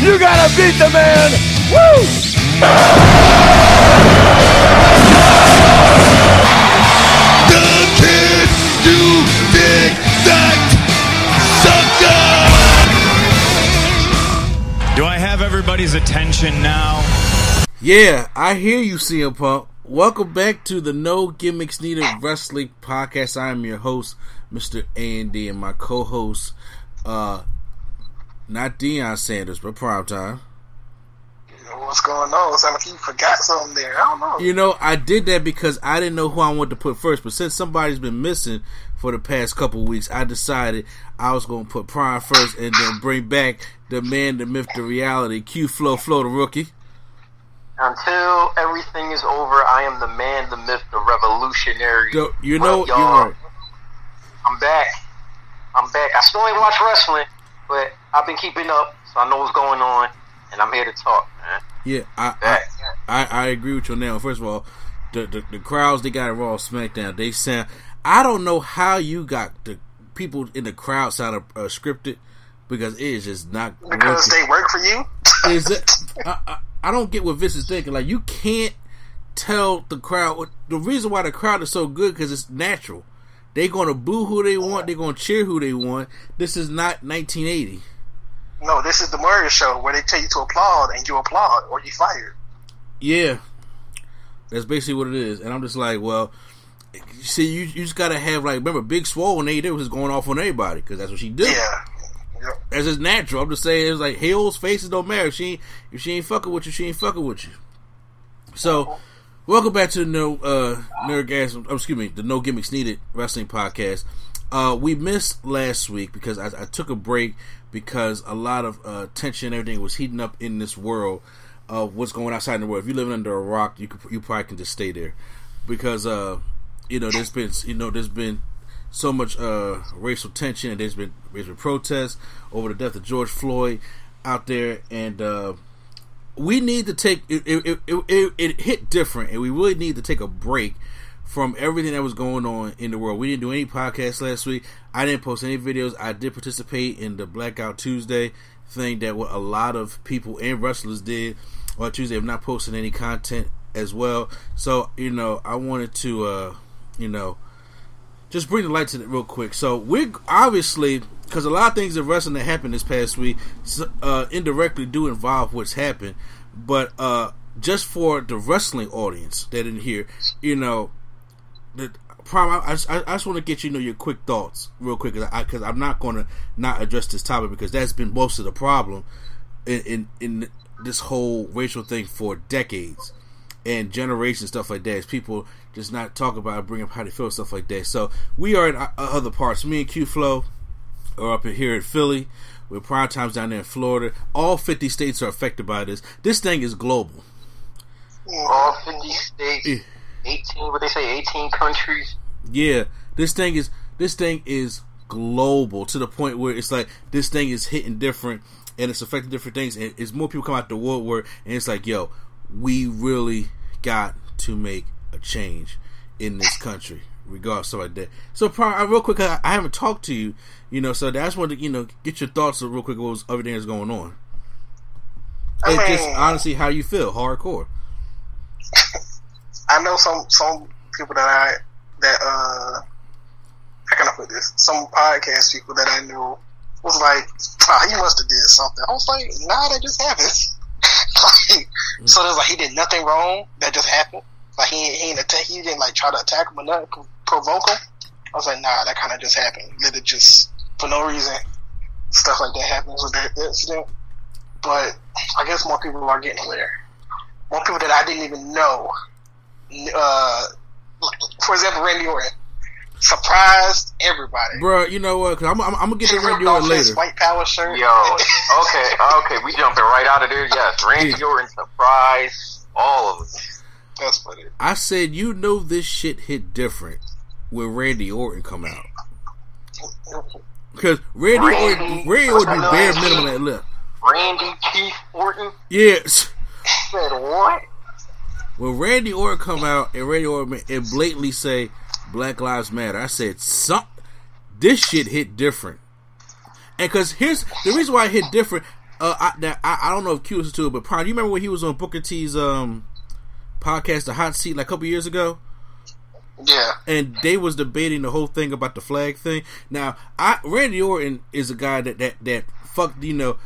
you gotta beat the man. Woo! The kid, you dig that sucker? Do I have everybody's attention now? Yeah, I hear you, CM Punk. Welcome back to the No Gimmicks Needed Wrestling Podcast. I am your host, Mr. Andy, and my co-host, uh, not Deion Sanders, but Primetime. What's going on? It sounds like you forgot something there. I don't know. You know, I did that because I didn't know who I wanted to put first, but since somebody's been missing for the past couple weeks, I decided I was going to put Prime first and then bring back the man, the myth, the reality, Q Flow, Flow the rookie. Until everything is over, I am the man, the myth, the revolutionary. Go- you know, up, y'all? right. I'm back. I'm back. I still ain't watch wrestling, but I've been keeping up, so I know what's going on, and I'm here to talk, man. Yeah, I, I I, I agree with you now. First of all, the, the the crowds they got at Raw SmackDown, they sound. I don't know how you got the people in the crowd sound uh, scripted because it is just not Because working. they work for you? Is it? I, I, I don't get what Vince is thinking. Like you can't tell the crowd. The reason why the crowd is so good because it's natural. They're gonna boo who they want. They're gonna cheer who they want. This is not 1980. No, this is the Maury show where they tell you to applaud and you applaud or you fired. Yeah, that's basically what it is. And I'm just like, well, see, you, you just gotta have like, remember, Big Swole when they did was going off on everybody because that's what she did. Yeah. Yep. That's just natural. I'm just saying, it's like heels, faces don't matter. If she ain't, if she ain't fucking with you, she ain't fucking with you. So, welcome back to the no uh Nerdgasm. Oh, excuse me, the No Gimmicks Needed Wrestling Podcast. Uh, we missed last week because I, I took a break because a lot of uh, tension and everything was heating up in this world of what's going outside in the world. If you're living under a rock, you could, you probably can just stay there because uh, you know there's been you know there's been so much uh, racial tension and there's been there's been protests over the death of George Floyd out there and uh, we need to take it, it, it, it it hit different and we really need to take a break from everything that was going on in the world. We didn't do any podcasts last week. I didn't post any videos. I did participate in the Blackout Tuesday thing that what a lot of people and wrestlers did on Tuesday. Have not posting any content as well. So you know, I wanted to uh, you know just bring the light to it real quick. So we're obviously because a lot of things in wrestling that happened this past week uh, indirectly do involve what's happened, but uh, just for the wrestling audience that didn't hear, you know, the prime. I, I, I just want to get you know your quick thoughts real quick because I'm not going to not address this topic because that's been most of the problem in, in in this whole racial thing for decades and generations stuff like that. Is people just not talk about it, bring up how they feel stuff like that. So we are in uh, other parts. Me and Q Flow are up in here in Philly. We're prime times down there in Florida. All 50 states are affected by this. This thing is global. All 50 states, 18, what they say, 18 countries. Yeah, this thing is this thing is global to the point where it's like this thing is hitting different and it's affecting different things. And it's more people come out the woodwork and it's like, yo, we really got to make a change in this country, regardless of like that. So, real quick, I, I haven't talked to you, you know, so I just wanted to, you know, get your thoughts real quick. What was everything that's going on? I And just honestly, how you feel, hardcore. I know some some people that I that uh how can I put this? Some podcast people that I knew was like, ah, you must have did something. I was like, nah, that just happened. so there's like he did nothing wrong. That just happened. Like he he didn't attack, he didn't like try to attack him or nothing, provoke him. I was like, nah, that kind of just happened. Let it just for no reason. Stuff like that happens with that incident. But I guess more people are getting aware. More people that I didn't even know. Uh, for example, Randy Orton surprised everybody. Bro, you know what? Cause I'm, I'm, I'm gonna get to Randy ripped off Orton his later. white power shirt. Yo, okay, okay, we jumping right out of there. Yes, Randy Orton surprise, all of it. That's funny. I said, you know, this shit hit different when Randy Orton come out. Because Randy, Randy- Orton, Randy Orton do bare minimum that lip. Randy Keith Orton Yes. said what? When Randy Orton come out and Randy Orton and blatantly say Black Lives Matter, I said some this shit hit different. And because here's the reason why it hit different. Uh, I, now, I I don't know if Q was to it, but Prime, you remember when he was on Booker T's um podcast, The Hot Seat, like a couple years ago? Yeah. and they was debating the whole thing about the flag thing. Now, I Randy Orton is a guy that that that fucked you know.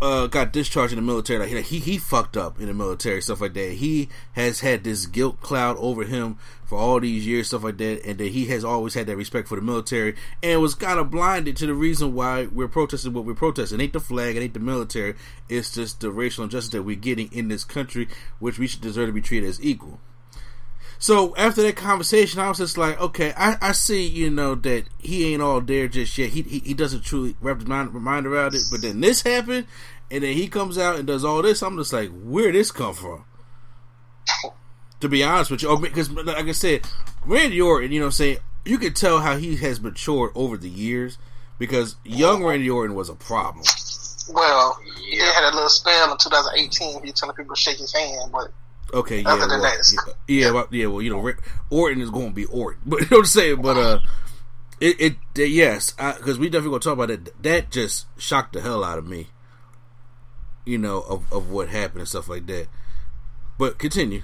Uh, got discharged in the military. Like he he fucked up in the military, stuff like that. He has had this guilt cloud over him for all these years, stuff like that, and that he has always had that respect for the military, and was kind of blinded to the reason why we're protesting what we're protesting. It ain't the flag, it ain't the military. It's just the racial injustice that we're getting in this country, which we should deserve to be treated as equal. So after that conversation, I was just like, okay, I, I see, you know, that he ain't all there just yet. He he, he doesn't truly wrap his mind, around it. But then this happened, and then he comes out and does all this. I'm just like, where this come from? To be honest with you, oh, because like I said, Randy Orton, you know, what I'm saying you can tell how he has matured over the years. Because young Randy Orton was a problem. Well, he had a little spell in 2018. He telling people to shake his hand, but Okay, yeah, well, that, yeah, yeah, well, yeah, well, you know, Orton is going to be Orton, but you know what I'm saying. But uh, it, it, yes, because we definitely gonna talk about it. That just shocked the hell out of me. You know, of of what happened and stuff like that. But continue.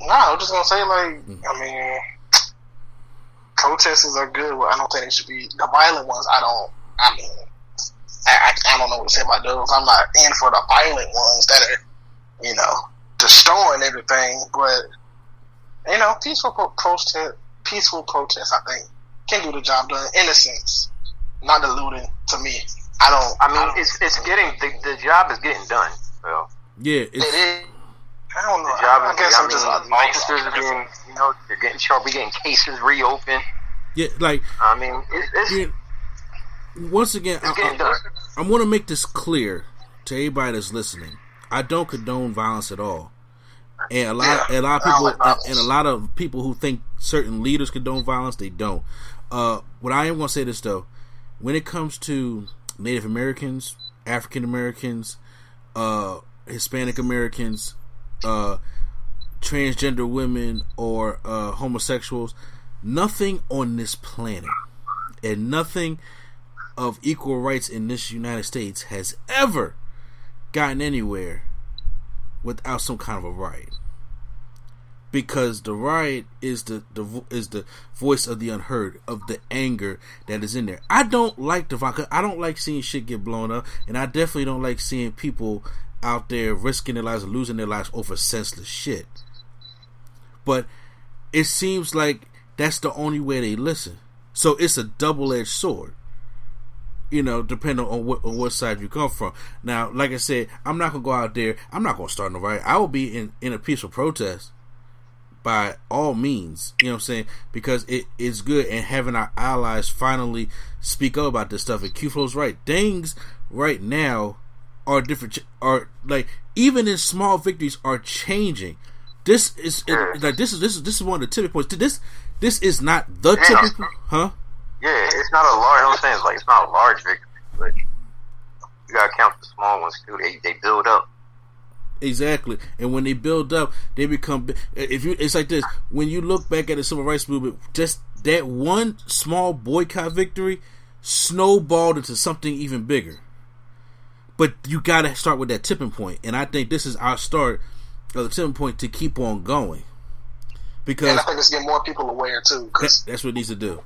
no, I'm just gonna say like, I mean, protests are good. But I don't think they should be the violent ones. I don't. I mean, I, I, I don't know what to say about those. I'm not in for the violent ones that are, you know, destroying everything. But you know, peaceful pro- protest, peaceful protest, I think, can do the job done in a sense, not deluding to me. I don't. I mean, don't- it's it's getting the, the job is getting done. So Yeah, it it's. I don't know. the job I is. guess I I'm just mean, officers are getting, you know, they're getting sharp. We're getting cases reopened. yeah, like I mean, it's, it's, yeah, once again, it's I, I. I want to make this clear to everybody that's listening. I don't condone violence at all, and a lot, Yeah, a lot of people, like and a lot of people who think certain leaders condone violence, they don't. Uh, what I am going to say this though, when it comes to Native Americans, African Americans, uh, Hispanic Americans, uh, transgender women, or uh, homosexuals, nothing on this planet, and nothing of equal rights in this United States has ever gotten anywhere without some kind of a riot. Because the riot is the, the is the voice of the unheard, of the anger that is in there. I don't like the vodka. I don't like seeing shit get blown up, and I definitely don't like seeing people out there risking their lives and losing their lives over senseless shit. But it seems like that's the only way they listen. So it's a double edged sword you know, depending on what on what side you come from. Now, like I said, I'm not gonna go out there. I'm not gonna start no riot. I will be in in a peaceful protest by all means. You know what I'm saying? Because it is good and having our allies finally speak up about this stuff. And Q Flow's right. Things right now are different. Are like even in small victories are changing. This is it, mm. like this is this is this is one of the tipping points. This this is not the tipping huh? Yeah, it's not a large. I'm saying it's like it's not a large victory, but you gotta count the small ones too. They they build up. Exactly, and when they build up, they become. If you, it's like this. When you look back at the civil rights movement, just that one small boycott victory snowballed into something even bigger. But you got to start with that tipping point, and I think this is our start of the tipping point to keep on going, because and I think it's getting more people aware too, because that's what it needs to do.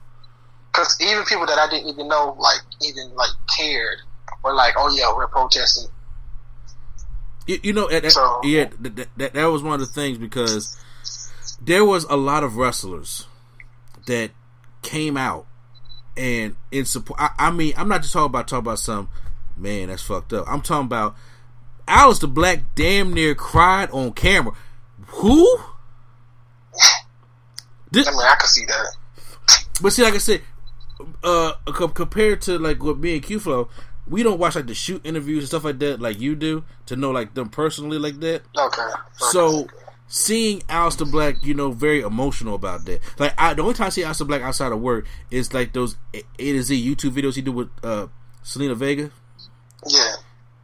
Even people that I didn't even know, like even like cared, were like, "Oh yeah, we're protesting." You, you know, that, So- yeah, that, that that was one of the things because there was a lot of wrestlers that came out and in support. I, I mean, I'm not just talking about talking about some man that's fucked up. I'm talking about Aleister Black damn near cried on camera. Who? This, I mean, I could see that. but see, like I said, uh, compared to like what me and Q Flow, we don't watch like the shoot interviews and stuff like that like you do to know like them personally like that. Okay. So seeing Aleister Black, you know, very emotional about that. Like I, the only time I see Aleister Black outside of work is like those A, A to Z YouTube videos he do with uh, Zelina Vega. Yeah.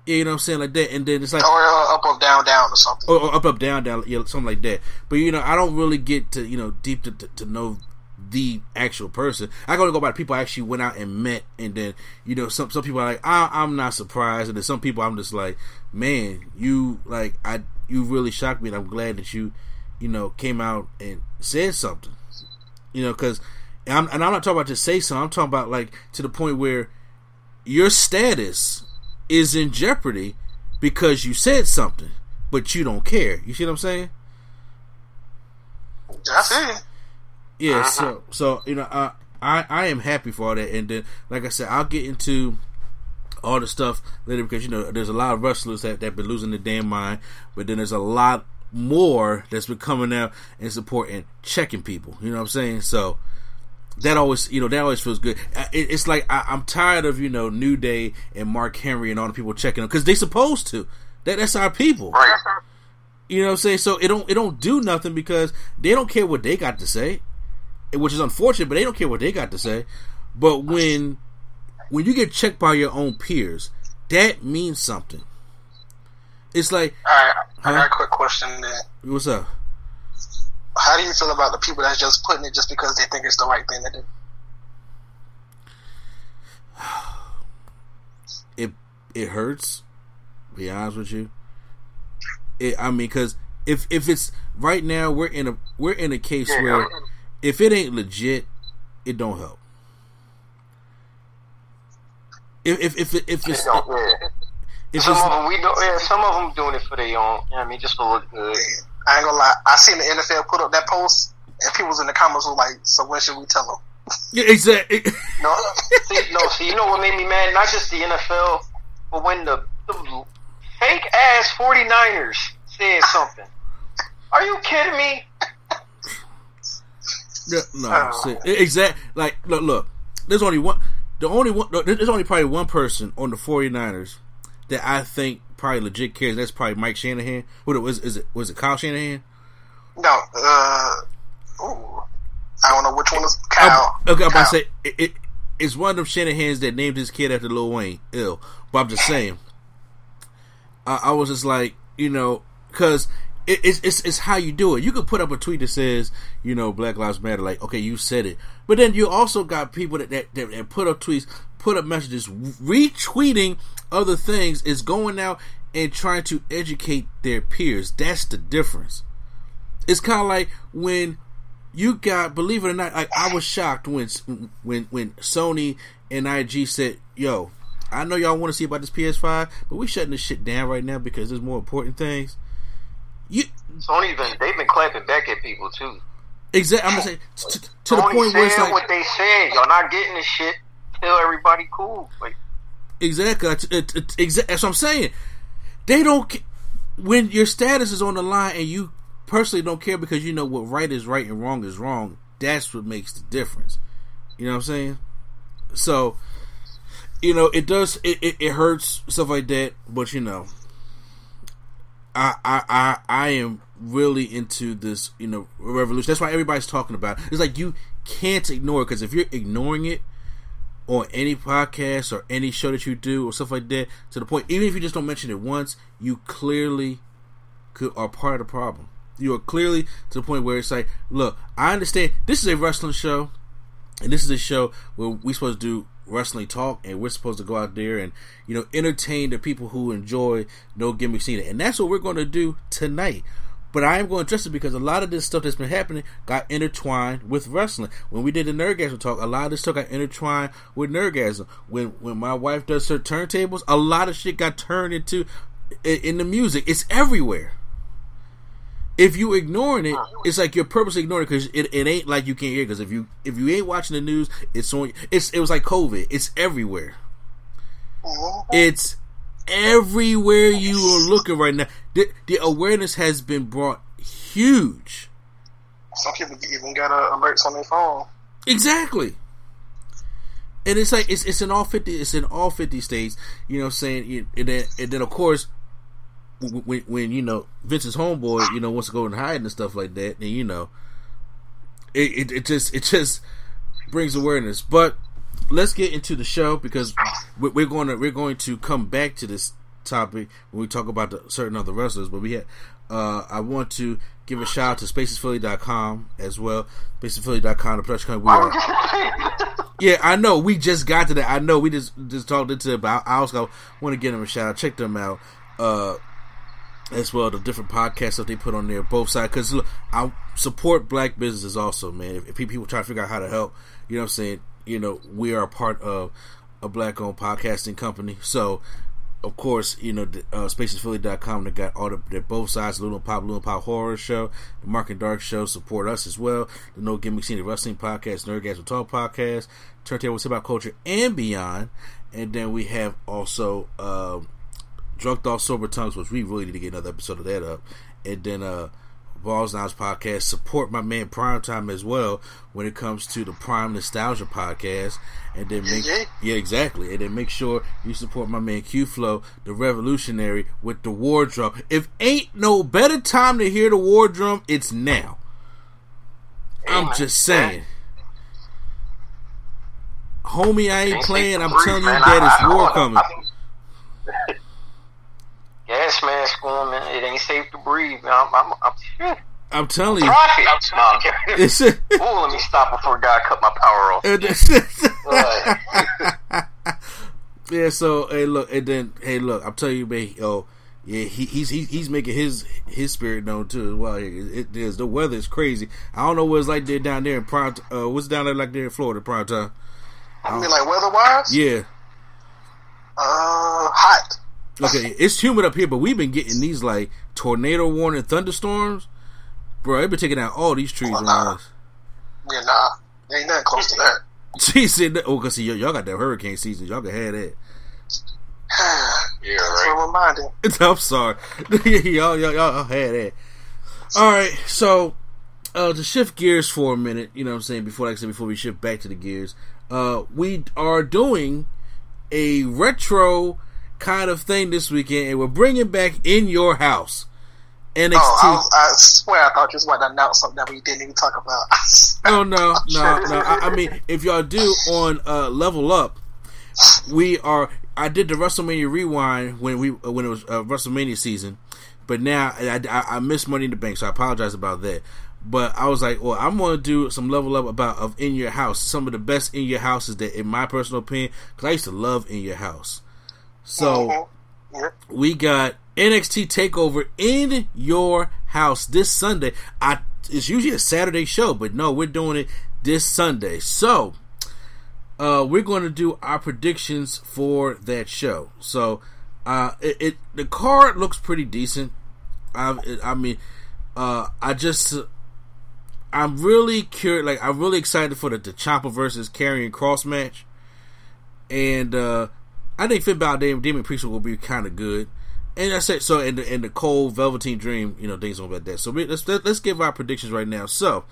Yeah, you know what I'm saying, like that. And then it's like Or uh, up, up, down, down, or something. or, or up, up, down, down, yeah, something like that. But you know, I don't really get to you know deep to, to, to know the actual person. I only go by the people I actually went out and met, and then you know some some people are like I, I'm not surprised, and then some people I'm just like, man, you like I you really shocked me, and I'm glad that you you know came out and said something, you know, because and I'm, and I'm not talking about just say something. I'm talking about like to the point where your status is in jeopardy because you said something, but you don't care. You see what I'm saying? That's it. Yeah. So so you know, uh, I I am happy for all that, and then like I said, I'll get into all the stuff later because you know there's a lot of wrestlers that that been losing their damn mind, but then there's a lot more that's been coming out and supporting checking people. You know what I'm saying? So that always you know that always feels good. It, it's like I, I'm tired of you know New Day and Mark Henry and all the people checking them because they supposed to. That that's our people. Right. You know what I'm saying? So it don't it don't do nothing because they don't care what they got to say, which is unfortunate. But they don't care what they got to say. But when when you get checked by your own peers, that means something. It's like, All right. I Huh? got a quick question then. what's up? How do you feel about the people that's just putting it just because they think it's the right thing to do? It it hurts. Be honest with you. It, I mean, because if if it's right now, we're in a we're in a case Yeah, where I- if it ain't legit, it don't help. If if if, if it's don't, yeah. if Some it's of them we do, yeah. Some of them doing it for their own. You know what I mean, just to look good. I ain't gonna lie. I seen the NFL put up that post, and people was in the comments was like, "So when should we tell them?" yeah, exactly. No, see, no, see, you know what made me mad? Not just the NFL, but when the, the fake ass 49ers said something. Are you kidding me? Yeah, no, see, exact. Like, look, look. There's only one. The only one. There's only probably one person on the 49ers that I think probably legit cares. That's probably Mike Shanahan. What was is it? Was it Kyle Shanahan? No. Uh. Ooh. I don't know which one is Kyle. I'm, okay, I'm about to say it, it, it's one of them Shanahans that named his kid after Lil Wayne. Ill, but I'm just saying. I, I was just like, you know, because it, it's, it's it's how you do it. You could put up a tweet that says, you know, Black Lives Matter. Like, okay, you said it, but then you also got people that that, that, that put up tweets, put up messages, retweeting other things, is going out and trying to educate their peers. That's the difference. It's kind of like when you got believe it or not like i was shocked when when when sony and ig said yo i know y'all want to see about this ps5 but we shutting this shit down right now because there's more important things you Sony's been, they've been clapping back at people too. exactly i'm gonna say t- t- to the Sony point where it's like what they said. Y'all not getting this shit. Tell everybody cool. Like, Exactly. It, it, it, exa- that's what I'm saying. They don't. When your status is on the line and you personally don't care because you know what right is right and wrong is wrong. That's what makes the difference. You know what I'm saying? So, you know, it does. It, it, it hurts stuff like that, but you know, I I I am really into this. You know, revolution. That's why everybody's talking about. It. It's like you can't ignore it because if you're ignoring it on any podcast or any show that you do or stuff like that to the point even if you just don't mention it once you clearly could, are part of the problem you are clearly to the point where it's like look i understand this is a wrestling show and this is a show where we're supposed to do wrestling talk and we're supposed to go out there and you know entertain the people who enjoy no gimmick needed and that's what we're going to do tonight but I am going to address it because a lot of this stuff that's been happening got intertwined with wrestling. When we did the Nerdgasm talk, a lot of this stuff got intertwined with Nerdgasm. When when my wife does her turntables, a lot of shit got turned into in, in the music. It's everywhere. If you ignoring it, it's like you're purposely ignoring it because it, it ain't like you can't hear. Because if you if you ain't watching the news, it's on. It's it was like COVID. It's everywhere. It's everywhere you are looking right now. The, the awareness has been brought huge. Some people even got uh, alerts on their phone. Exactly. And it's like it's it's in all fifty it's in all fifty states. You know, what I'm saying and then and then of course when, when you know Vince's homeboy, you know, wants to go and hide and stuff like that, and you know, it, it, it just it just brings awareness. But let's get into the show because we're going to we're going to come back to this topic when we talk about the, certain other wrestlers. But we had uh, I want to give a shout out to spacesphilly.com as well. Spacesphilly.com, the production company. We are, yeah, I know. We just got to that. I know. We just just talked into it, but I, I also want to give them a shout out. Check them out. Uh, as well the different podcasts that they put on there both sides. Because look i support black businesses also man. If, if, people try to figure out how to help you know what i'm saying? You know we are a part of a black owned podcasting company. So of course you know uh, spacesphilly.com they got all the they're both sides the little pop little pop horror show the mark and dark show support us as well. The no gimmicks the wrestling podcast nerdgasm talk podcast turntable what's about culture and beyond. And then we have also um, Drunk Off Sober Tongues, which we really need to get another episode of that up. And then uh Balls Knives podcast. Support my man Prime Time as well when it comes to the Prime Nostalgia podcast. And then make yeah, exactly. And then make sure you support my man Q Flow, the revolutionary, with the war drum. If ain't no better time to hear the war drum, it's now. I'm just saying. Homie, I ain't playing. I'm telling you that it's war coming. Gas mask on, man. It ain't safe to breathe. I'm, I'm, I'm, I'm telling you. Profit. I'm it's a, Ooh, let me stop before God cut my power off. yeah. So hey, look, and then hey, look. I'm telling you, man. Oh, yeah. He, he's he, he's making his his spirit known too as well. It, it is the weather is crazy. I don't know what it's like there down there in prime. Uh, what's down there like there in Florida prime time? I mean, like weather wise. Yeah. Uh, hot. Okay, it's humid up here, but we've been getting these like tornado warning thunderstorms. Bro, they've been taking out all these trees oh, nah. us. Yeah, nah, ain't nothing close to that. She said, "Oh, cause see, y'all got that hurricane season. Y'all can have that." yeah, right. reminding. I'm sorry, y'all, y'all, y'all had that. All right, so uh, to shift gears for a minute, you know what I'm saying? Before, like I said, before we shift back to the gears, uh, we are doing a retro kind of thing this weekend, and we're bringing back in your house. NXT. Oh, I, I swear I thought you was about to announce something that we didn't even talk about. oh no, no, no! I, I, mean, if y'all do on uh, Level Up, we are. I did the WrestleMania rewind when we when it was uh, WrestleMania season, but now I, I, I missed Money in the Bank, so I apologize about that. But I was like, well, I'm going to do some level up about of in your house, some of the best in your houses that, in my personal opinion, because I used to love in your house. So mm-hmm. we got NXT Takeover in your house this Sunday. I it's usually a Saturday show, but no, we're doing it this Sunday. So uh, we're going to do our predictions for that show. So uh, it, it the card looks pretty decent. I, I mean, uh, I just I'm really curious. Like I'm really excited for the, the Ciampa versus Karrion Kross match, and uh, I think Finn Balor Damian, Damian Priest will be kind of good. And I said so. And the, and the Cole Velveteen Dream, you know, things about that. So we, let's let's give our predictions right now. So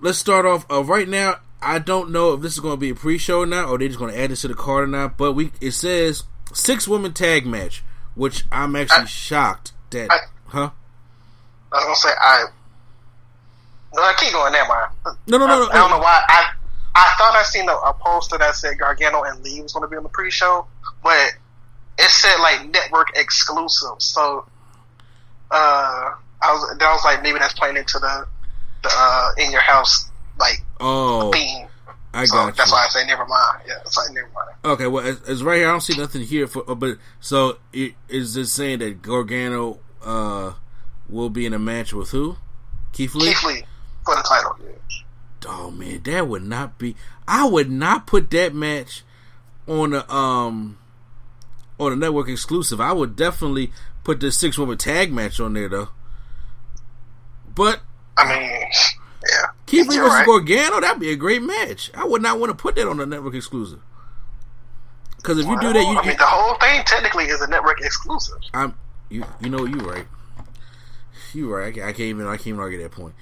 let's start off. Uh, right now, I don't know if this is going to be a pre-show or not, or they're just going to add this to the card or not. But we it says six woman tag match, which I'm actually I, shocked that. I, huh? I was gonna say I. No, I keep going there, man. No, no, no, no. I, I don't know why. I I thought I seen a, a poster that said Gargano and Lee was going to be on the pre-show, but it said like network exclusive. So uh, I was that was like maybe that's playing into the the uh, in your house like oh theme. I so got that's you. why I say never mind. Yeah, it's like never mind. Okay, well, it's, it's right here. I don't see nothing here for, uh, but so it is this saying that Gargano uh, will be in a match with who? Keith Lee. Keith Lee for the title. Yeah oh man, that would not be. I would not put that match on a um on a network exclusive. I would definitely put the six woman tag match on there though. But I mean, yeah. Keith Lee versus right. Gargano, that'd be a great match. I would not want to put that on a network exclusive. Because if you do that, you, I mean, the whole thing technically is a network exclusive. I'm you you know you right. You right. I can't, I can't even I can't even argue that point.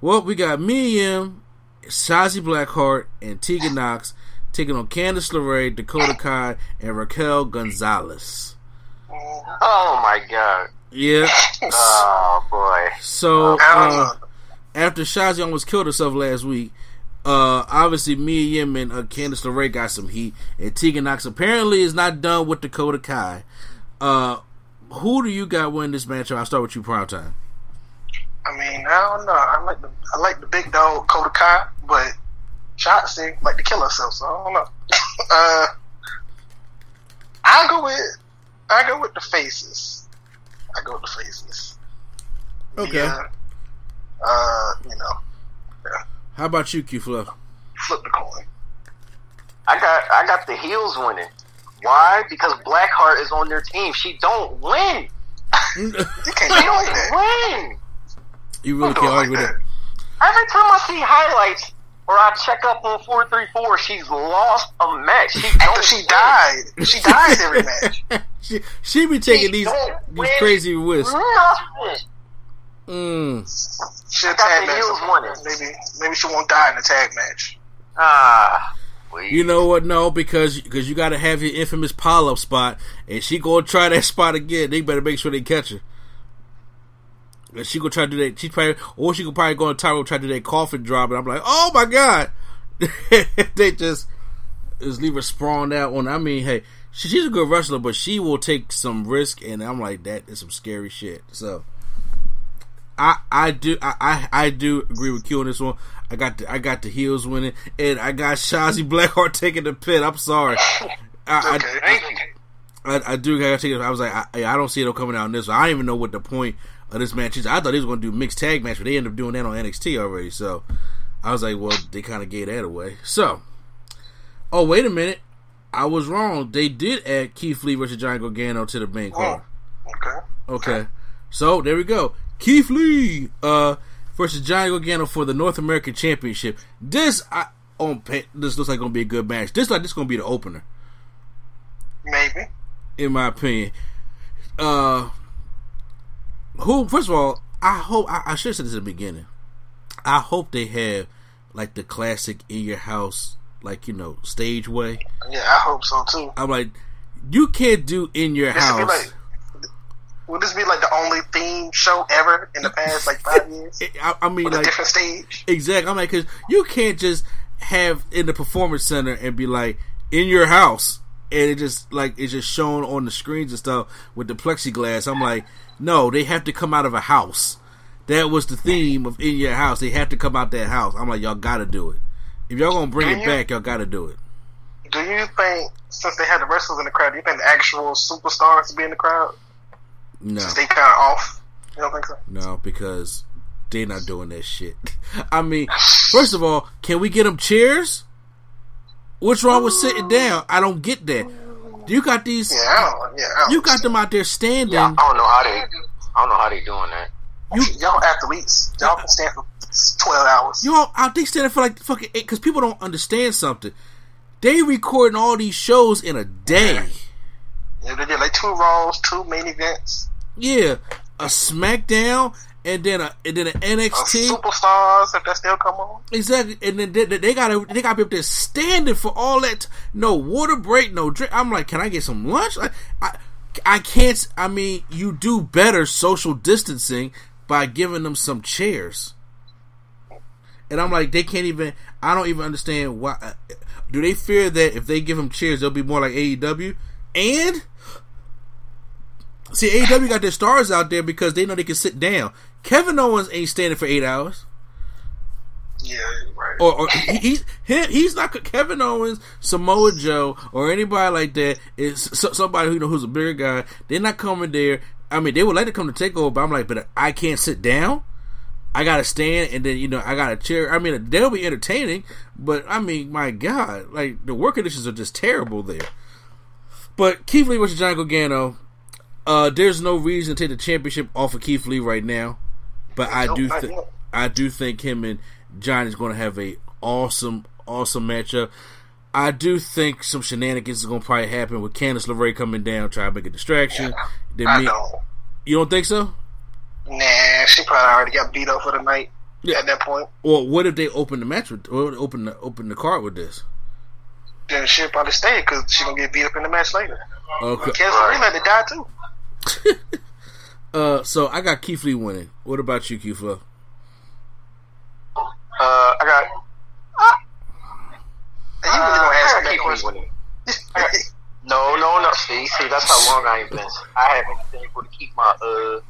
Well, we got Miriam, Shotzi Blackheart, and Tegan Nox taking on Candice LeRae, Dakota Kai, and Raquel Gonzalez. Oh my god. Yeah. Oh boy. So uh, after Shotzi almost killed herself last week, uh, obviously Mia Yim and uh, Candice LeRae got some heat, and Tegan Nox apparently is not done with Dakota Kai. Uh, who do you got win this match? I'll start with you, prime time. I mean, I don't know. I like the I like the big dog Kota Kai, but Shotzi like to kill herself, so I don't know. uh, I go with I go with the faces. I go with the faces. Okay. Yeah. Uh, you know, yeah. How about you, Q Fluff? flip the coin. I got I got the heels winning. Why? Because Blackheart is on their team. She don't win. You can't She don't that. win. You really can't argue like with that. that. Every time I see highlights or I check up on four three four, she's lost a match. She After don't she win. died, she dies every match. she, she be taking She these these win crazy risks. Nothing. Mm. She'll I tag match. Maybe maybe she won't die in a tag match. Ah, please. You know what? No, because because you got to have your infamous pile up spot, and she gonna try that spot again. They better make sure they catch her. She gonna try to do that. She probably, or she could probably go on Tyro try to do that coffin drop, and I'm like, oh my god, they just just leave her sprawled out. On I mean, hey, she, she's a good wrestler, but she will take some risk, and I'm like, that is some scary shit. So. I, I do I, I, I do agree with Q on this one. I got the I got the heels winning, and I got Shotzi Blackheart taking the pin. I'm sorry, I, Okay. I, I, I do gotta take it. I was like, I, I don't see it coming out in this. one. I don't even know what the point of this match. I thought they was gonna do mixed tag match, but they ended up doing that on NXT already. So I was like, well, they kind of gave that away. So, oh wait a minute, I was wrong. They did add Keith Lee versus Johnny Gargano to the main card. Okay. Okay. So there we go. Keith Lee uh versus Johnny Gargano for the North American Championship. This I on this looks like gonna be a good match. This like this gonna be the opener, Maybe. in my opinion. Uh who first of all, I hope I, I should have said this at the beginning. I hope they have like the classic in your house, like you know, stage way. Yeah, I hope so too. I'm like, you can't do in your This house. like. Would this be like the only theme show ever in the past like five years? I, I mean, like different stage? Exactly. I'm like, because you can't just have in the performance center and be like in your house and it just like it's just shown on the screens and stuff with the plexiglass. I'm like, no, they have to come out of a house. That was the theme of in your house. They have to come out that house. I'm like, y'all got to do it. If y'all gonna bring Do it you- back, y'all got to do it. Do you think, since they had the wrestlers in the crowd, do you think the actual superstars to be in the crowd? No, Since they kind of off? You don't think so? no, because they're not doing that shit. I mean, first of all, can we get them chairs? What's wrong with sitting down? I don't get that. You got these. Yeah, I don't. Yeah, I don't You got them out there standing. Yeah, I don't know how they. I don't know how they doing that. y'all athletes. Y'all can stand for twelve hours. Y'all out there standing for like fucking eight because people don't understand something. They recording all these shows in a day. Yeah, they did like two Raws, two main events, Yeah, a SmackDown and then a and then an uh, NXT. superstars if that still come on. Exactly, and then they, they- they gotta they gotta be up there standing for all that. No water break, no drink. I'm like, can I get some lunch? Like, I I can't. I mean, you do better social distancing by giving them some chairs. And I'm like, they can't even. I don't even understand why. uh, Do they fear that if they give them chairs, they'll be more like AEW? And see, AEW got their stars out there because they know they can sit down. Kevin Owens ain't standing for eight hours Yeah, right. or, or he, he's he's not Kevin Owens, Samoa Joe, or anybody like that. Is so, somebody who you know who's a bigger guy. They're not coming there. I mean, they would like to come to take over, but I'm like, but I can't sit down. I gotta stand, and then you know I got a chair. I mean, they'll be entertaining, but I mean, my God, like the work conditions are just terrible there. But Keith Lee versus Johnny Gargano. Uh, there's no reason to take the championship off of Keith Lee right now, but I do think. I do think him and Johnny's going to have a awesome, awesome matchup. I do think some shenanigans is going to probably happen with Candice LeRae coming down, trying to make a distraction. Then I me- know. you don't think so? Nah, she probably already got beat up for the night Yeah. at that point. Or what if they open the match with, or open the open the card with this? Then she'll probably stay because she gonna get beat up in the match later. Okay. Cancer right. let it die too. Uh, so I got Keith Lee winning. What about you, Keith Uh, I got. And you really gonna I ask Keith Lee winning. Got- No, no, no. See, see, that's how long I ain't been. I haven't been able to keep my uh,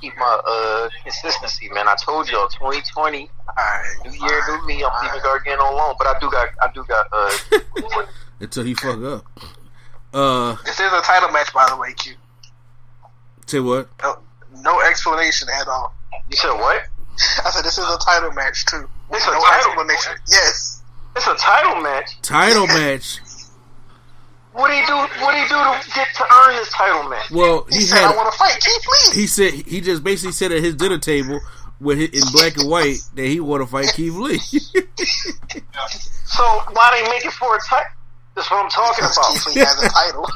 keep my uh consistency, man. I told y'all, 2020, Alright. new year, new me. I'm leaving Gargano alone, but I do got, I do got uh. Until he fuck up. Uh, This is a title match, by the way, Q. say what? No, no explanation at all. you said what? I said this is a title match too. It's a title- explanation. Yes. It's a title match. Title match. What do you do? What do you do to get to earn this title match? Well, He, he said I want to fight Keith Lee. He said he just basically said at his dinner table with his, in black and white that he want to fight Keith Lee. So why they make it for a title? That's what I'm talking about. Keith Lee has a title.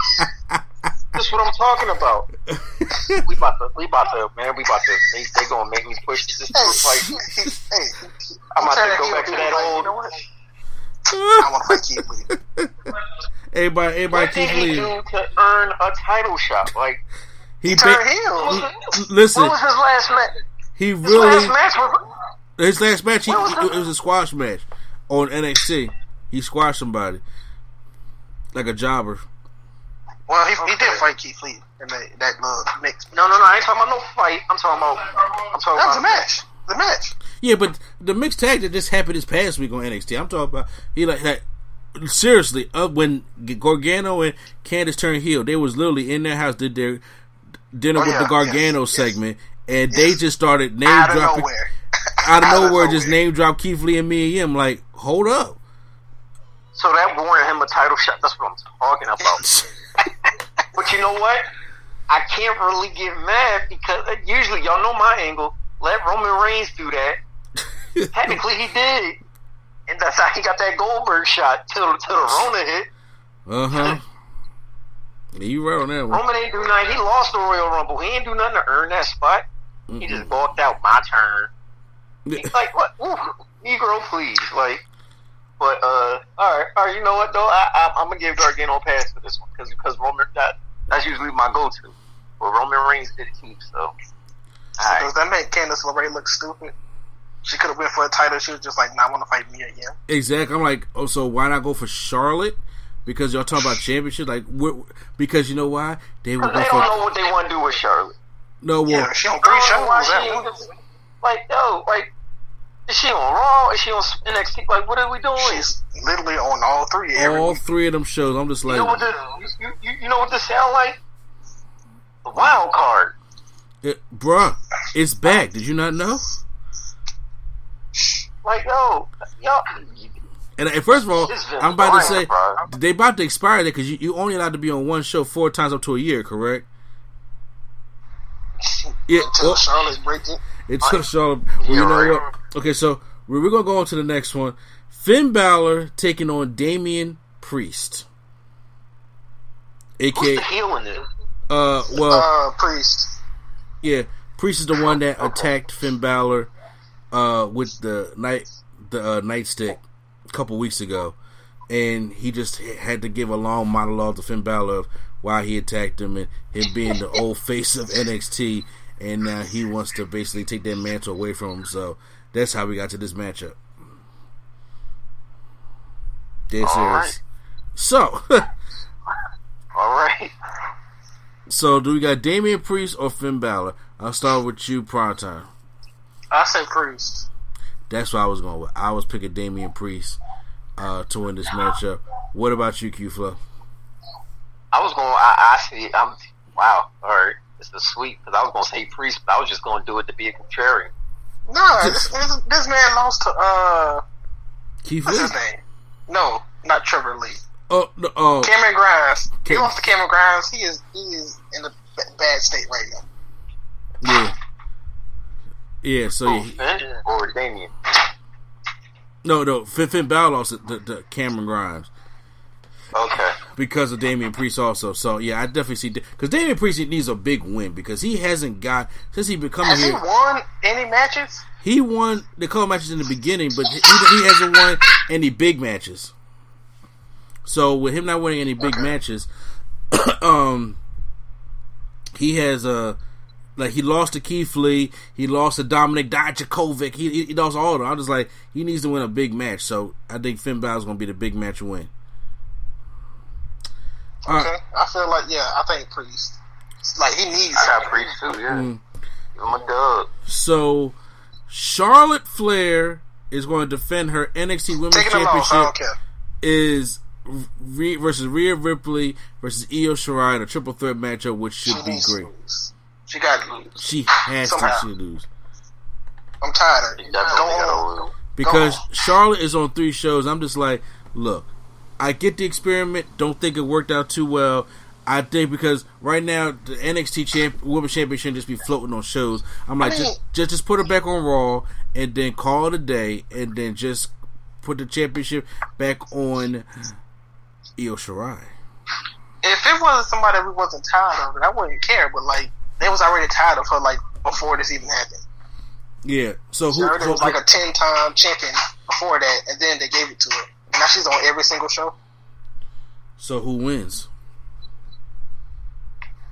That's what I'm talking about. we about to, we about to, man. We about to. They, they gonna make me push this to hey, a fight. he- he- hey, I'm about to go back to too, that like, old. You know what? I want to fight Keith Lee. everybody, everybody, What did Keith he Lee. do to earn a title shot? Like, He Turn ba- heel. what listen. what was his last match? He His really last match was. his last match. He, was that? it was a squash match on NXT. He squashed somebody like a jobber. Well, he, he did fight Keith Lee in that, that little mix. No, no, no. I ain't talking about no fight. I'm talking about. I'm talking That was about a match. The match. Yeah, but the mixed tag that just happened this past week on NXT. I'm talking about he like that. Seriously, uh, when Gargano and Candice turned heel, they was literally in their house, did their dinner Oh, with yeah, the Gargano yes, yes. segment, and they just started name Out dropping nowhere. out of Out of nowhere, just name drop Keith Lee and me and him. Like, hold up. So that warranted him a title shot. That's what I'm talking about. but you know what? I can't really get mad because uh, usually y'all know my angle. Let Roman Reigns do that. Technically, he did, and that's how he got that Goldberg shot till till the Rona hit. Uh huh. You right on that one. Roman ain't do nothing. He lost the Royal Rumble. He ain't do nothing to earn that spot. He just walked out. My turn. He's like, what? Ooh, Negro, please. Like, but uh, all right, all right. You know what though? I, I, I'm gonna give Gargano a pass for this one because because Roman that that's usually my go-to. But Roman Reigns did it cheap, so. All right. Does that make Candice LeRae look stupid? She could have went for a title. She was just like, "Nah, I want to fight me again." Exactly. I'm like, oh, so why not go for Charlotte? Because y'all talking about championship, like, we're, because you know why they were They going don't for know what they want to do with Charlotte. no. Well, Yeah, she on I don't know why shows. she That one. like, yo, like, is she on Raw? Is she on NXT? Like, what are we doing? She's literally on all three. Every all week. three of them shows. I'm just You know what like, this? You, you, you know what this sound like? The wild card. it, bruh, it's back. Did you not know? Like, yo, yo, And, and first of all, I'm about to say bro. they about to expire that because you you only allowed to be on one show four times up to a year, correct? Yeah. Until well, Charlotte's breaking. Until Charlotte. Well, you know right. what? Okay, so we're, we're gonna go on to the next one. Finn Balor taking on Damian Priest, who's aka the heel in uh, well, Uh, Priest. yeah, Priest is the one that attacked Finn Balor uh with the night the uh, nightstick a couple weeks ago, and he just had to give a long monologue to Finn Balor of why he attacked him and him being the old face of NXT, and now he wants to basically take that mantle away from him. So that's how we got to this matchup. Dead All serious. right. So, All right. so do we got Damian Priest or Finn Balor? I'll start with you, Prime Time. I say Priest. That's what I was going with. I was picking Damian Priest uh, to win this matchup. What about you, Q Flow? I was going. I, I see. I'm. Wow. All right. This is sweet because I was going to say Priest, but I was just going to do it to be a contrarian. No, this, this, this man lost to uh, Keith what's Lee? his name? No, not Trevor Lee. Oh, no, oh, Cameron Grimes. He Cam- lost to Cameron Grimes. He is he is in a b- bad state right now. yeah, yeah. So Oh, yeah, Finn or Damian? no, no. Finn, Finn Balor lost to, to, to Cameron Grimes Okay. Because of Damian Priest also. So yeah, I definitely see because Damian Priest needs a big win because he hasn't got since he been coming Has he here. won any matches? He won the couple matches in the beginning, but he, he hasn't won any big matches. So with him not winning any big matches, um, he has uh, like he lost to Keith Lee, he lost to Dominik Dijakovic, he, he, he lost all of them. I'm just like he needs to win a big match. So I think Finn Balor's gonna be the big match win. All right. Okay, I feel like yeah, I think Priest. Like he needs. I got. Priest too. Yeah. Mm. Give him a dub. So Charlotte Flair is going to defend her NXT Women's Taking off. Championship. I don't care. is Rhea versus Rhea Ripley versus Io Shirai in a triple threat matchup, which should She be needs to great. lose. She got to lose. She has Somehow. to lose I'm tired of He it. Go on. because Go on. Charlotte is on three shows. I'm just like, look, I get the experiment. Don't think it worked out too well. I think because right now the NXT champ, Women's Championship just be floating on shows. I'm like, I mean- just, just just put her back on Raw and then call it a day, and then just put the championship back on Io Shirai. If it wasn't somebody we wasn't tired of it, I wouldn't care. But like they was already tired of her like before this even happened. Yeah. So who? who- was like a ten time champion before that, and then they gave it to her. Now she's on every single show. so who wins?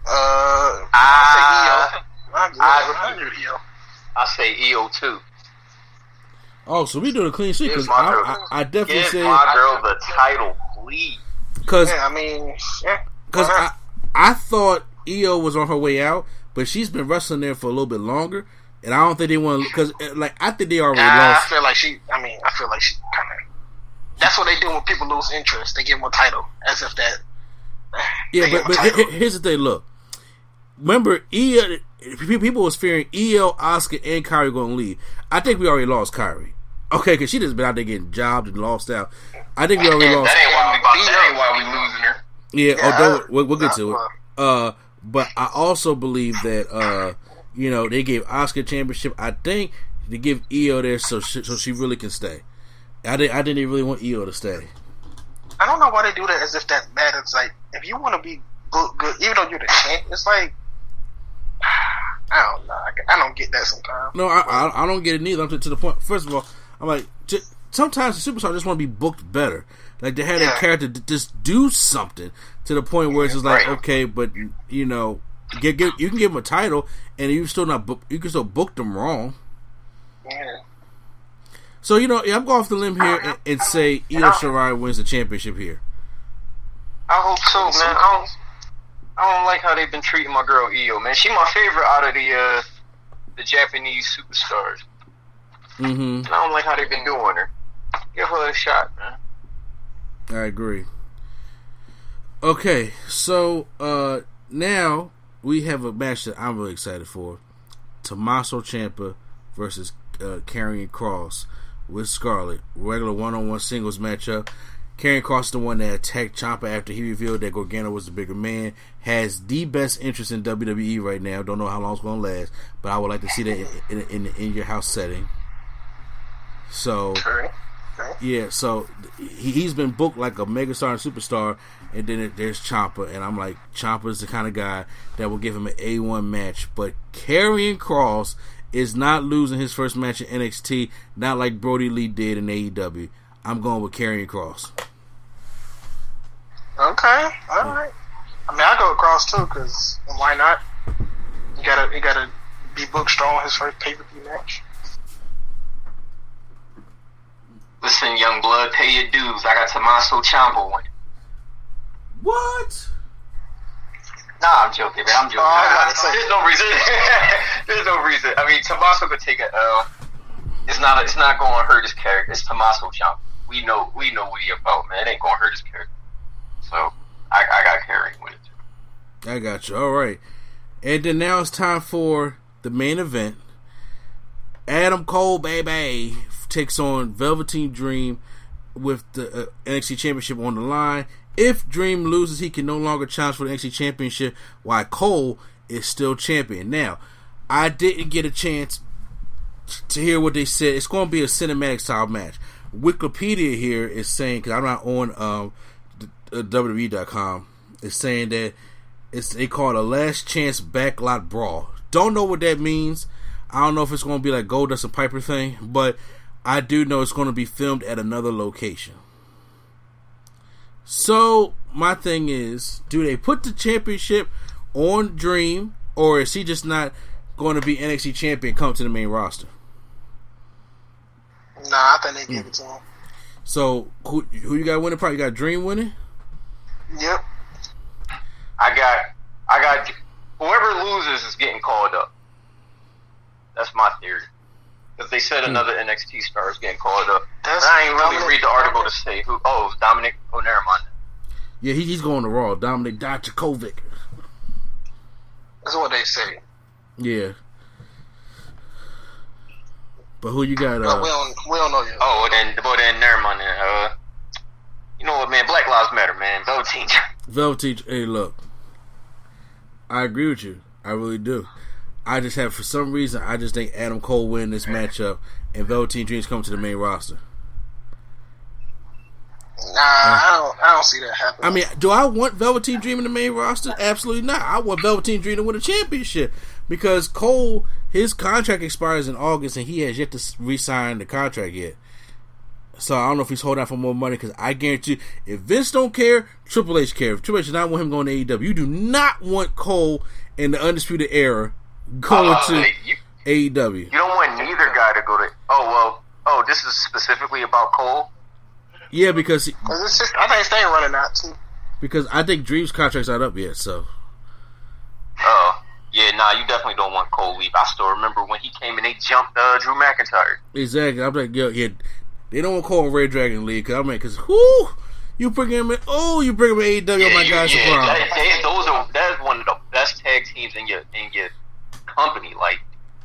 Uh, Ah. I say Io. I'm. I- I'm Io. I say Io too. Oh, so we do the clean sheet because I, I, I definitely Give say my girl the title, please. because Yeah, I mean, because why I? I thought Io was on her way out, but she's been wrestling there for a little bit longer, and I don't think they want because like I think they already Nah, I feel like she. I mean, I feel like she kind of. That's what they do when people lose interest. They give them a title, as if that. Yeah, but, but a title. he- here's the thing. Look, remember Io. People was fearing Io, Asuka, and Kairi going to leave. I think we already lost Kairi. Okay, because she just been out there getting jobbed and lost out. I think we already lost. That ain't why we. That ain't why we losing her. Yeah, Yeah, although I- we'll, we'll get not to it. Uh, but I also believe that uh, you know, they gave Asuka championship. I think to give Io there so she, so she really can stay. I didn't. I didn't really want Io to stay. I don't know why they do that as if that matters. Like, if you want to be booked good, even though you're the champ, it's like. I don't know. I, don't get that sometimes. No, I I, I don't get it neither. I'm to, to the point. First of all, I'm like, j- sometimes the superstar just want to be booked better. Like they had Yeah. that character to just do something to the point where it's just like, Right. okay, but you know, get, get you can give them a title and you still not book, you can still book them wrong. Yeah. So you know, yeah, I'm going off the limb here and, and say Io Shirai wins the championship here. I hope so, man. I don't. I don't like how they've been treating my girl Io, man. She my favorite out of the uh, the Japanese superstars. Mm-hmm. And I don't like how they've been doing her. Give her a shot, man. I agree. Okay, so uh now we have a match that I'm really excited for: Tommaso Ciampa versus uh, Karrion Kross with Scarlett. Regular one-on-one singles matchup. Karrion Kross the one that attacked Ciampa after he revealed that Gargano was the bigger man. Has the best interest in WWE right now. Don't know how long it's going to last, but I would like to see that in, in, in, in your house setting. So. Yeah, so he, he's been booked like a megastar and superstar, and then it, there's Ciampa, and I'm like, Ciampa's the kind of guy that will give him an A1 match. But Karrion Kross is not losing his first match in NXT, not like Brodie Lee did in AEW. I'm going with Karrion Kross. Okay. All right. I mean, I go across too, because why not? You gotta, you gotta be booked strong his first pay per view match. Listen, young blood, pay your dues. I got Tommaso Ciampa winning. What? Nah, I'm joking, man. I'm joking. Oh, I was about to. There's no reason. There's no reason. I mean, Tommaso could take a L. It's not. It's not going to hurt his character. It's Tommaso Ciampa. We know. We know what he about, man. It ain't going to hurt his character. So I, I got Karrion with it. Too. I got you. All right. And then now it's time for the main event. Adam Cole, baby, takes on Velveteen Dream with the uh, NXT Championship on the line If Dream loses, he can no longer challenge for the NXT Championship, while Cole is still champion. Now, I didn't get a chance to hear what they said. It's going to be a cinematic style match. Wikipedia here is saying because I'm not on um, WWE.com. It's saying that it's they call it a last chance backlot brawl. Don't know what that means. I don't know if it's going to be like Goldust and Piper thing, but I do know it's going to be filmed at another location. So my thing is, do they put the championship on Dream, or is he just not going to be NXT champion? Come to the main roster. Nah, I think they give it to him. So who who you got winning? Probably got Dream winning. Yep. I got, I got. Whoever loses is getting called up. That's my theory. Because they said another NXT star is getting called up. That's And I ain't really Dominic- read the article to say who. Oh, Dominic. Oh, never mind. Yeah, he, he's going to Raw. Dominik Dijakovic. That's what they say. Yeah. But who you got? But we Uh, don't we don't know yet. Oh, well then, well then, never mind. Then. Uh, you know what, man? Black Lives Matter, man. Velveteen. Velveteen. Hey, look. I agree with you. I really do. I just have, for some reason, I just think Adam Cole win this matchup and Velveteen Dreams come to the main roster. Nah, I uh, don't I don't see that happening. I mean, do I want Velveteen Dream in the main roster? Absolutely not. I want Velveteen Dream to win a championship because Cole, his contract expires in August and he has yet to re-sign the contract yet. So I don't know if he's holding out for more money because I guarantee you, if Vince don't care, Triple H care. If Triple H does not want him going to AEW, you do not want Cole in the Undisputed Era going Uh, to you, AEW. you don't want neither guy to go to. Oh well. Oh, this is specifically about Cole. Yeah, because 'Cause it's just, I think it's they running out too. because I think Dream's contract's not up yet. So Oh, yeah. Nah, you definitely don't want Cole leave. I still remember when he came and they jumped uh, Drew McIntyre. Exactly. I'm like, yo, yeah, they don't want to call Red Dragon League because I'm like, because whoo, you bring him in, oh, you bring him in AEW, oh my you- gosh, yeah, surprise. that, they, those are that's one of the best tag teams in your in your company. Like,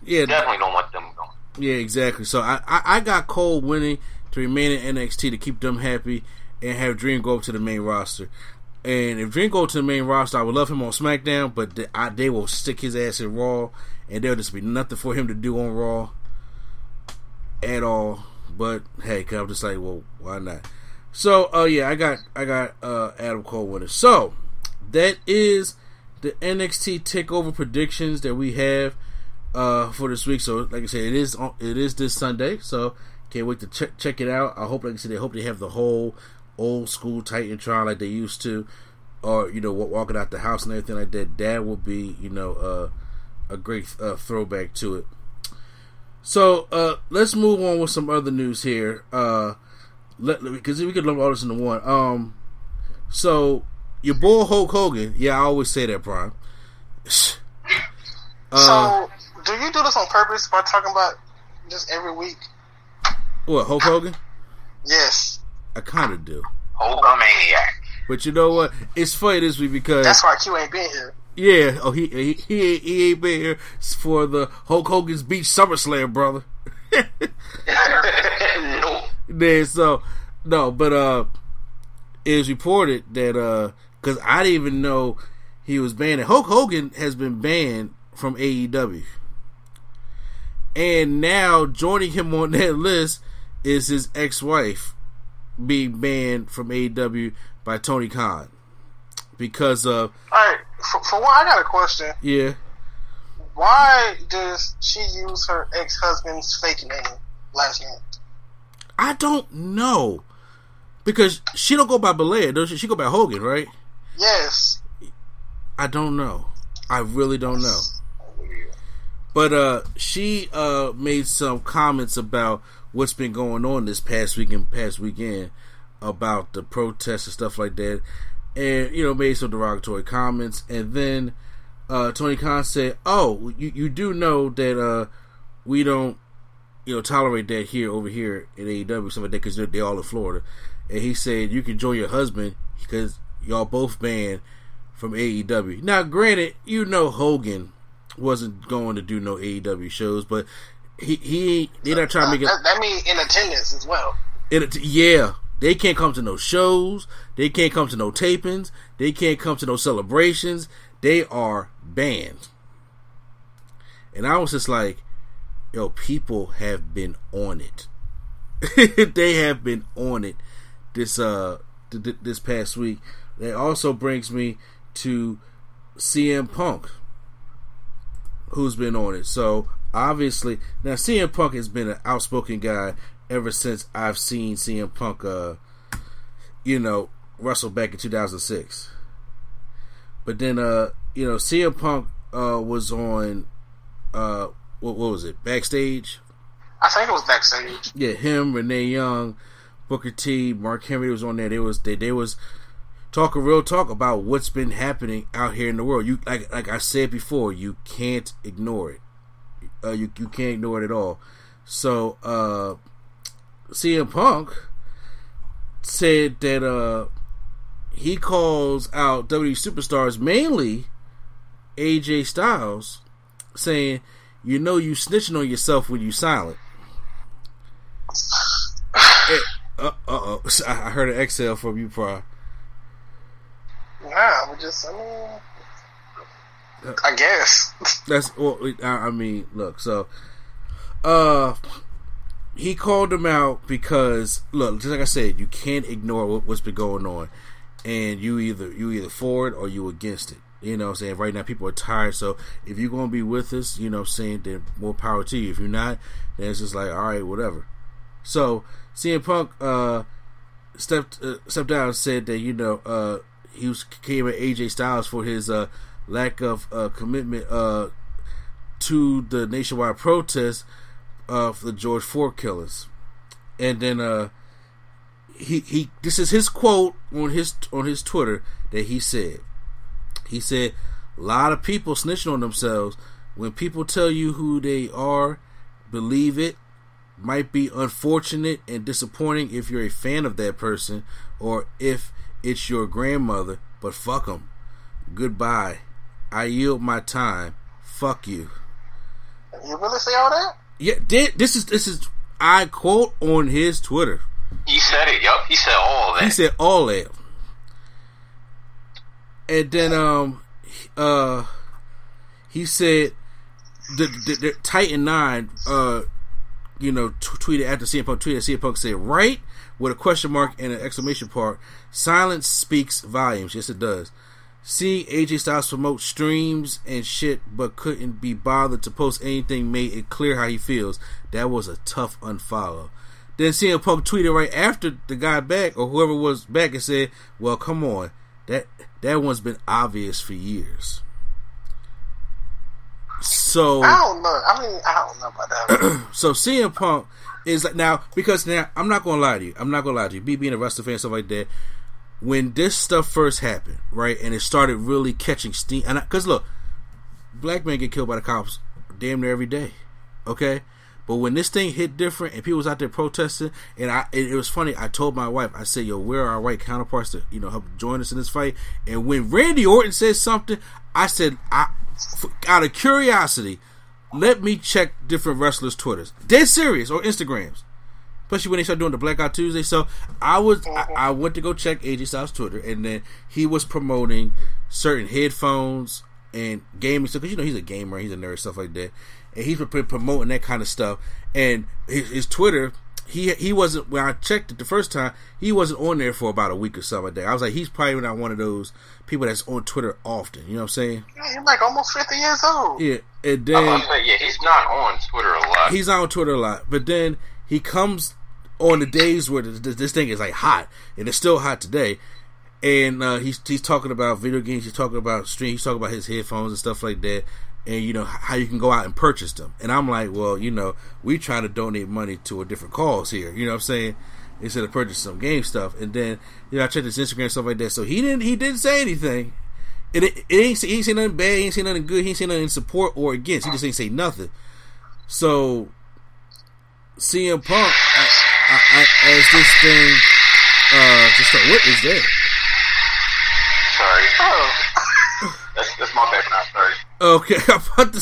Yeah, definitely don't want them going. yeah, exactly. So I, I, I got Cole winning to remain in NXT to keep them happy and have Dream go up to the main roster. And if Dream go to the main roster, I would love him on SmackDown, but they, I, they will stick his ass in Raw, and there'll just be nothing for him to do on Raw at all. But hey, 'cause I'm just like, well, why not? So, oh yeah, I got I got uh, Adam Cole winning. So that is the NXT Takeover predictions that we have uh, for this week. So, like I said, it is it is this Sunday. So, can't wait to check check it out. I hope, like I said, they hope they have the whole old school Titantron like they used to, or you know, walking out the house and everything like that. That would be you know uh, a great uh, throwback to it. So uh, let's move on with some other news here. Uh, let because we could lump all this into one. Um, so your boy Hulk Hogan, yeah, I always say that, Prime. Uh, so, do you do this on purpose by talking about just every week? what Hulk Hogan? Yes. I kind of do, Hulkamaniac. but you know what? It's funny this week because That's why Q ain't been here. yeah, oh he he he, ain't- he ain't been here for the Hulk Hogan's Beach SummerSlam, brother. no. Then so no, but uh, it was reported that uh, because I didn't even know he was banned. And Hulk Hogan has been banned from AEW, and now joining him on that list is his ex-wife being banned from AEW by Tony Khan because of Alright, for, for one, I got a question. yeah. Why does she use her ex husband's fake name, last name? I don't know because she don't go by Bollea, does she? She go by Hogan, right? Yes. I don't know. I really don't know. But uh she uh made some comments about what's been going on this past week and past weekend about the protests and stuff like that. And you know, made some derogatory comments and then uh Tony Khan said, "Oh, you you do know that uh we don't you know tolerate that here over here in AEW stuff like that because they're all in Florida." And he said, "You can join your husband because y'all both banned from AEW." Now, granted, you know Hogan wasn't going to do no AEW shows, but he he they're not trying to make it. That, that mean in attendance as well. it yeah, They can't come to no shows. They can't come to no tapings. They can't come to no celebrations. They are banned. And I was just like, yo, people have been on it. they have been on it this uh th- this past week. That also brings me to CM Punk, who's been on it. So obviously, now CM Punk has been an outspoken guy ever since I've seen CM Punk, uh, you know, wrestle back in 2006. But then, uh, you know, CM Punk uh, was on, uh, what, what was it, backstage? I think it was backstage. Yeah, him, Renee Young, Booker T, Mark Henry was on there. They was they, they was talking real talk about what's been happening out here in the world. You like like I said before, you can't ignore it. Uh, you you can't ignore it at all. So uh, CM Punk said that uh, he calls out WWE superstars, mainly AJ Styles, saying, "You know you snitching on yourself when you silent." uh oh, I heard an exhale from you, Pri. Nah, we just, I mean, I guess. That's well. I mean, look. So, uh, he called him out because look, just like I said, you can't ignore what, what's been going on, and you either you either for it or you against it. You know, what I'm saying right now people are tired. So if you're gonna be with us, you know, what I'm saying then more power to you. If you're not, then it's just like all right, whatever. So CM Punk uh, stepped uh, stepped down and said that you know uh, he was came at AJ Styles for his uh, lack of uh, commitment uh, to the nationwide protest of the George Floyd killers, and then uh, he he this is his quote on his on his Twitter that he said. He said, "A lot of people snitching on themselves. When people tell you who they are, believe it. Might be unfortunate and disappointing if you're a fan of that person or if it's your grandmother, but fuck them. Goodbye. I yield my time. Fuck you." You really say all that? Yeah, did this is this is I quote on his Twitter. He said it. Yup, he said all that. He said all that. And then um uh he said the, the, the Titan Nine uh you know t- tweeted after CM Punk tweeted CM Punk said right with a question mark and an exclamation part. Silence speaks volumes. Yes, it does. Seeing AJ Styles promote streams and shit, but couldn't be bothered to post anything made it clear how he feels. That was a tough unfollow. Then CM Punk tweeted right after the guy back or whoever was back and said, "Well, come on, that that one's been obvious for years." So I don't know. I mean, I don't know about that. so CM Punk is like now because now I'm not gonna lie to you. I'm not gonna lie to you. Be being a wrestling fan, stuff like that. When this stuff first happened, right, and it started really catching steam, and because look, black men get killed by the cops damn near every day, okay. But when this thing hit different and people was out there protesting, and I, it, it was funny. I told my wife, I said, "Yo, where are our white counterparts to, you know, help join us in this fight?" And when Randy Orton said something, I said, "I, out of curiosity, let me check different wrestlers' Twitters. Dead serious or Instagrams, especially when they start doing the Blackout Tuesday. So I was, I, mm-hmm. I went to go check AJ Styles' Twitter, and then he was promoting certain headphones and gaming stuff because you know he's a gamer, he's a nerd, stuff like that, and he's been promoting that kind of stuff. And his, his Twitter, he he wasn't when I checked it the first time, he wasn't on there for about a week or something like that. I was like, he's probably not one of those people that's on Twitter often. You know what I'm saying? Yeah, he's like almost fifty years old. Yeah, and I'm then say, yeah, he's not on Twitter a lot. he's on Twitter a lot, but then he comes on the days where this, this thing is like hot, and it's still hot today. And uh, he's he's talking about video games. He's talking about stream. He's talking about his headphones and stuff like that. And you know how you can go out and purchase them. And I'm like, well, you know, we try to donate money to a different cause here. You know what I'm saying? Instead of purchasing some game stuff. And then you know I checked his Instagram and stuff like that. So he didn't he didn't say anything. It, it, it ain't he ain't say nothing bad. He ain't say nothing good. He ain't say nothing in support or against. He just ain't say nothing. So CM Punk I, I, I, as this thing uh just start, what is that? Sorry. Oh, Okay, I'm about to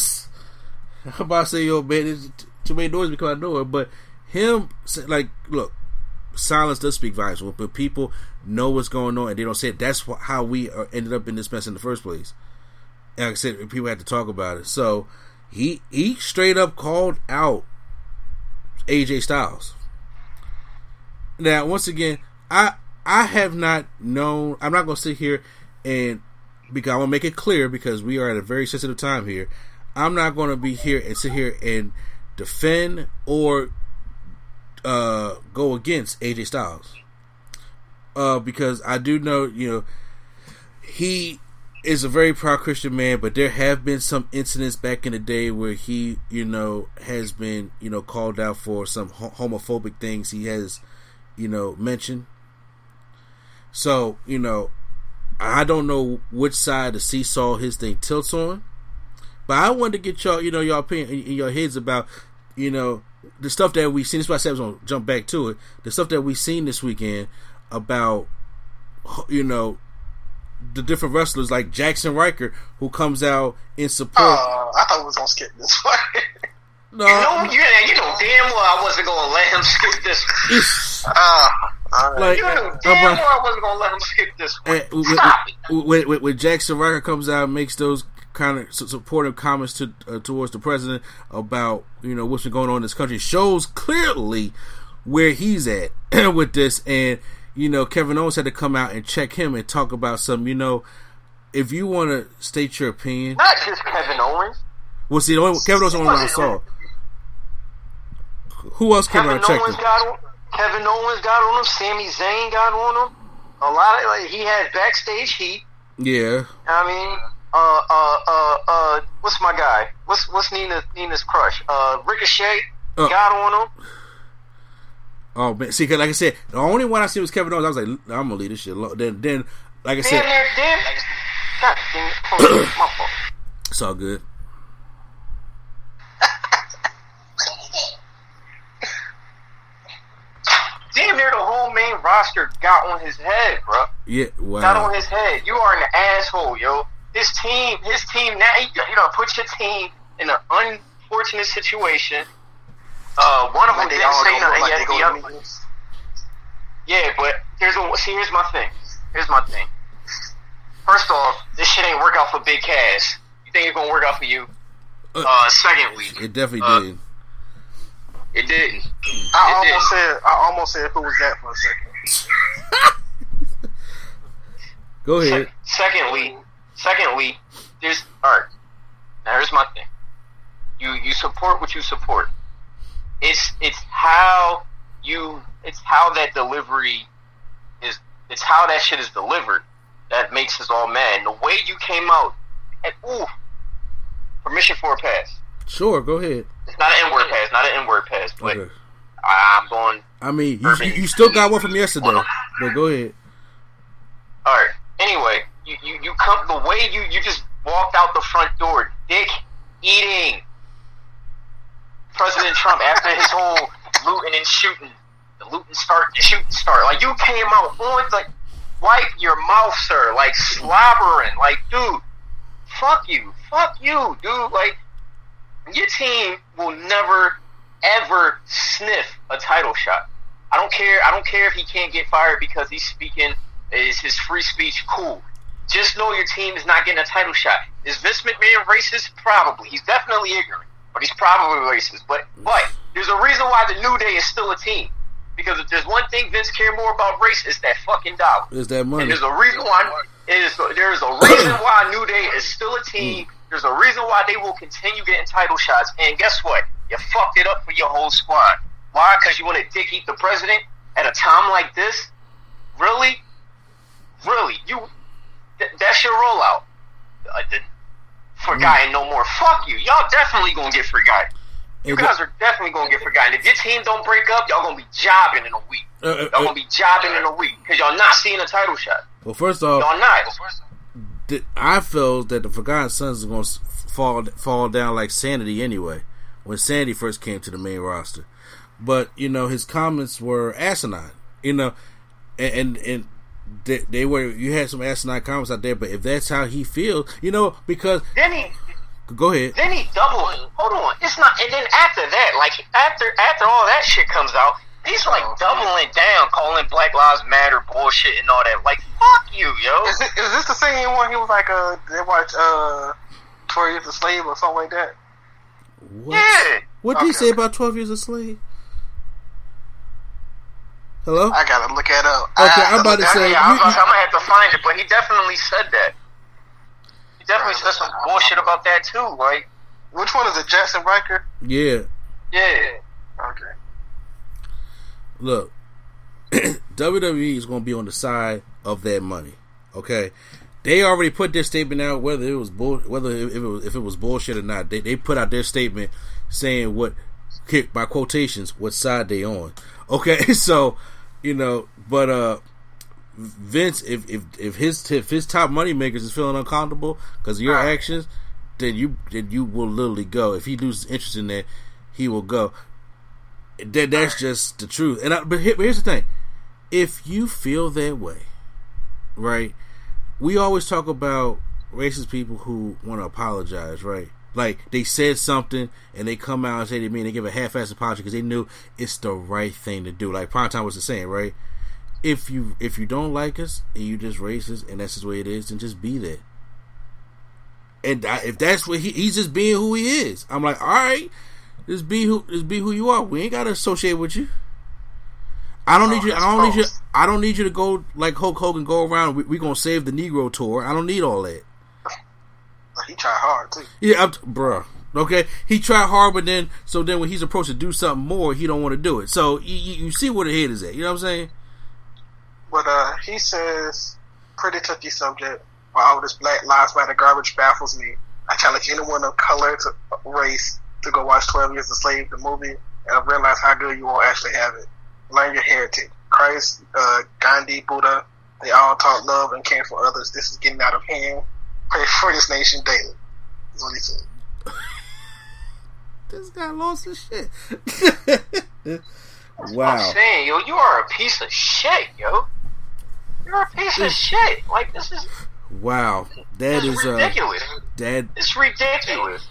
I'm about to say yo man, t- too many noise because I know it, but him like look, silence does speak volumes. But people know what's going on and they don't say it, that's how we uh, ended up in this mess in the first place. And like I said, people had to talk about it. So he he straight up called out AJ Styles. Now, once again, I I have not known. I'm not going to sit here and because I want to make it clear because we are at a very sensitive time here. I'm not going to be here and sit here and defend or uh, go against AJ Styles. Uh, because I do know, you know, he is a very proud Christian man, but there have been some incidents back in the day where he, you know, has been, you know, called out for some homophobic things he has, you know, mentioned. So, you know, I don't know which side the seesaw his thing tilts on, but I wanted to get y'all, you know, your opinion in your heads about, you know, the stuff that we seen. This is why I said I was gonna jump back to it. The stuff that we seen this weekend about, you know, the different wrestlers like Jaxson Ryker who comes out in support. Uh, I thought we was gonna skip this one. no, you know, you, you know damn well I wasn't gonna let him skip this. One. Uh, like, you know damn well I wasn't gonna let him skip this one. When, when, when Jaxson Ryker comes out and makes those kind of supportive comments to uh, towards the president about you know what's been going on in this country shows clearly where he's at with this. And you know Kevin Owens had to come out and check him and talk about some you know if you want to state your opinion. Not just Kevin Owens. Well see the only, Kevin Owens the only one saw. Who else came Kevin out and checked Owens him Kevin Owens got on him Sami Zayn got on him a lot of like, he had backstage heat yeah I mean uh, uh, uh, uh, what's my guy? What's what's Nina Nina's crush? Uh, Ricochet uh, got on him. Oh man, see, cause like I said, the only one I see was Kevin Owens. I was like, I'm gonna leave this shit alone. Then, then, like I said, damn, damn, God, damn, my fault. It's all good. Damn near the whole main roster got on his head, bro. Yeah, wow. Got on his head. You are an asshole, yo his team, his team now, you know, put your team in an unfortunate situation. Uh, one of them didn't say nothing like yet. The other, yeah, but there's a see. Here's my thing. Here's my thing. First off, this shit ain't work out for Big Cass. You think it's gonna work out for you? Uh, uh secondly, it definitely uh, did. It didn't. I it almost didn't. said. I almost said who was that for a second. Go ahead. Se- secondly, Secondly, there's art. Now here's my thing. You you support what you support. It's it's how you it's how that delivery is it's how that shit is delivered that makes us all mad. And the way you came out at ooh permission for a pass. Sure, go ahead. Not an N word pass, not an N word pass, but okay. I'm going. I mean, you, you, still got one from yesterday, but go ahead. All right. Anyway, you, you, you come the way you, you just walked out the front door, dick eating. President Trump after his whole looting and shooting, the looting start, the shooting start. Like you came out on like wipe your mouth, sir. Like slobbering. Like, dude, fuck you, fuck you, dude. Like your team will never ever sniff a title shot. I don't care. I don't care if he can't get fired because he's speaking is his free speech. Cool. Just know your team is not getting a title shot. Is Vince McMahon racist? Probably. He's definitely ignorant, but he's probably racist. But but there's a reason why the New Day is still a team. Because if there's one thing Vince care more about race, it's that fucking dollar. Is that money? And there's a reason why. Is there's a reason why New Day is still a team. Mm. There's a reason why they will continue getting title shots. And guess what? You fucked it up for your whole squad. Why? Because you want to dick eat the president at a time like this? Really? Really? You th- that's your rollout. Uh, the, forgotten mm. no more. Fuck you. Y'all definitely gonna get forgotten. You guys are definitely gonna get forgotten. If your team don't break up, y'all gonna be jobbing in a week. Uh, uh, y'all gonna be jobbing in a week because y'all not seeing a title shot. Well, first off, y'all not. I felt that the Forgotten Sons are gonna fall fall down like Sanity anyway. When Sandy first came to the main roster, but you know his comments were asinine. You know, and and, and they, they, were you had some asinine comments out there, but if that's how he feels, you know, because then he go ahead. Then he doubled. Hold on, it's not. And then after that, like after after all that shit comes out, He's like doubling down, calling Black Lives Matter bullshit and all that. Like, fuck you, yo. Is, it, is this the same one? He was like, uh, they watch uh, Twelve Years a Slave or something like that. What? Yeah. What did he say about Twelve Years a Slave? Hello. I gotta look that up. Okay, I, I'm about to say- Yeah, up. I'm, I'm gonna have to find it, but he definitely said that. He definitely said some bullshit about that too. Like, Which one is it? Jaxson Ryker. Yeah. yeah, Okay. Look, WWE is going to be on the side of that money. Okay, they already put their statement out whether it was bull, whether if it was, if it was bullshit or not. They they put out their statement saying what by quotations what side they on. Okay, so you know, but uh. Vince, if if if his if his top money makers is feeling uncomfortable because of your Right. actions, then you then you will literally go. If he loses interest in that, he will go. That that's just the truth. And I, but here, here's the thing: if you feel that way, right? We always talk about racist people who want to apologize, right? Like they said something and they come out and say they mean they give a half-assed apology because they knew it's the right thing to do. Like Primetime was the same, right? If you if you don't like us and you just racist and that's just the way it is, then just be that. And I, if that's what he, he's just being who he is, I'm like, all right, just be who just be who you are. We ain't gotta associate with you. I don't need you. I don't need you. I don't need you to go like Hulk Hogan. Go around. We, we gonna save the Negro tour. I don't need all that. He tried hard too. Yeah, I'm, bruh. Okay, he tried hard, but then so then when he's approached to do something more, he don't want to do it. So you, you you see where the head is at. You know what I'm saying? But uh, he says, pretty touchy subject. While all this Black Lives Matter garbage baffles me, I challenge anyone of color to race to go watch 12 Years a Slave, the movie, and realize how good you won't actually have it. Learn your heritage. Christ, uh, Gandhi, Buddha, they all taught love and care for others. This is getting out of hand. Pray for this nation daily. That's what he said. This guy lost his shit. I'm wow. saying, yo, you are a piece of shit, yo. You're a piece of shit. Like this is Wow. That this is is uh ridiculous. that It's ridiculous.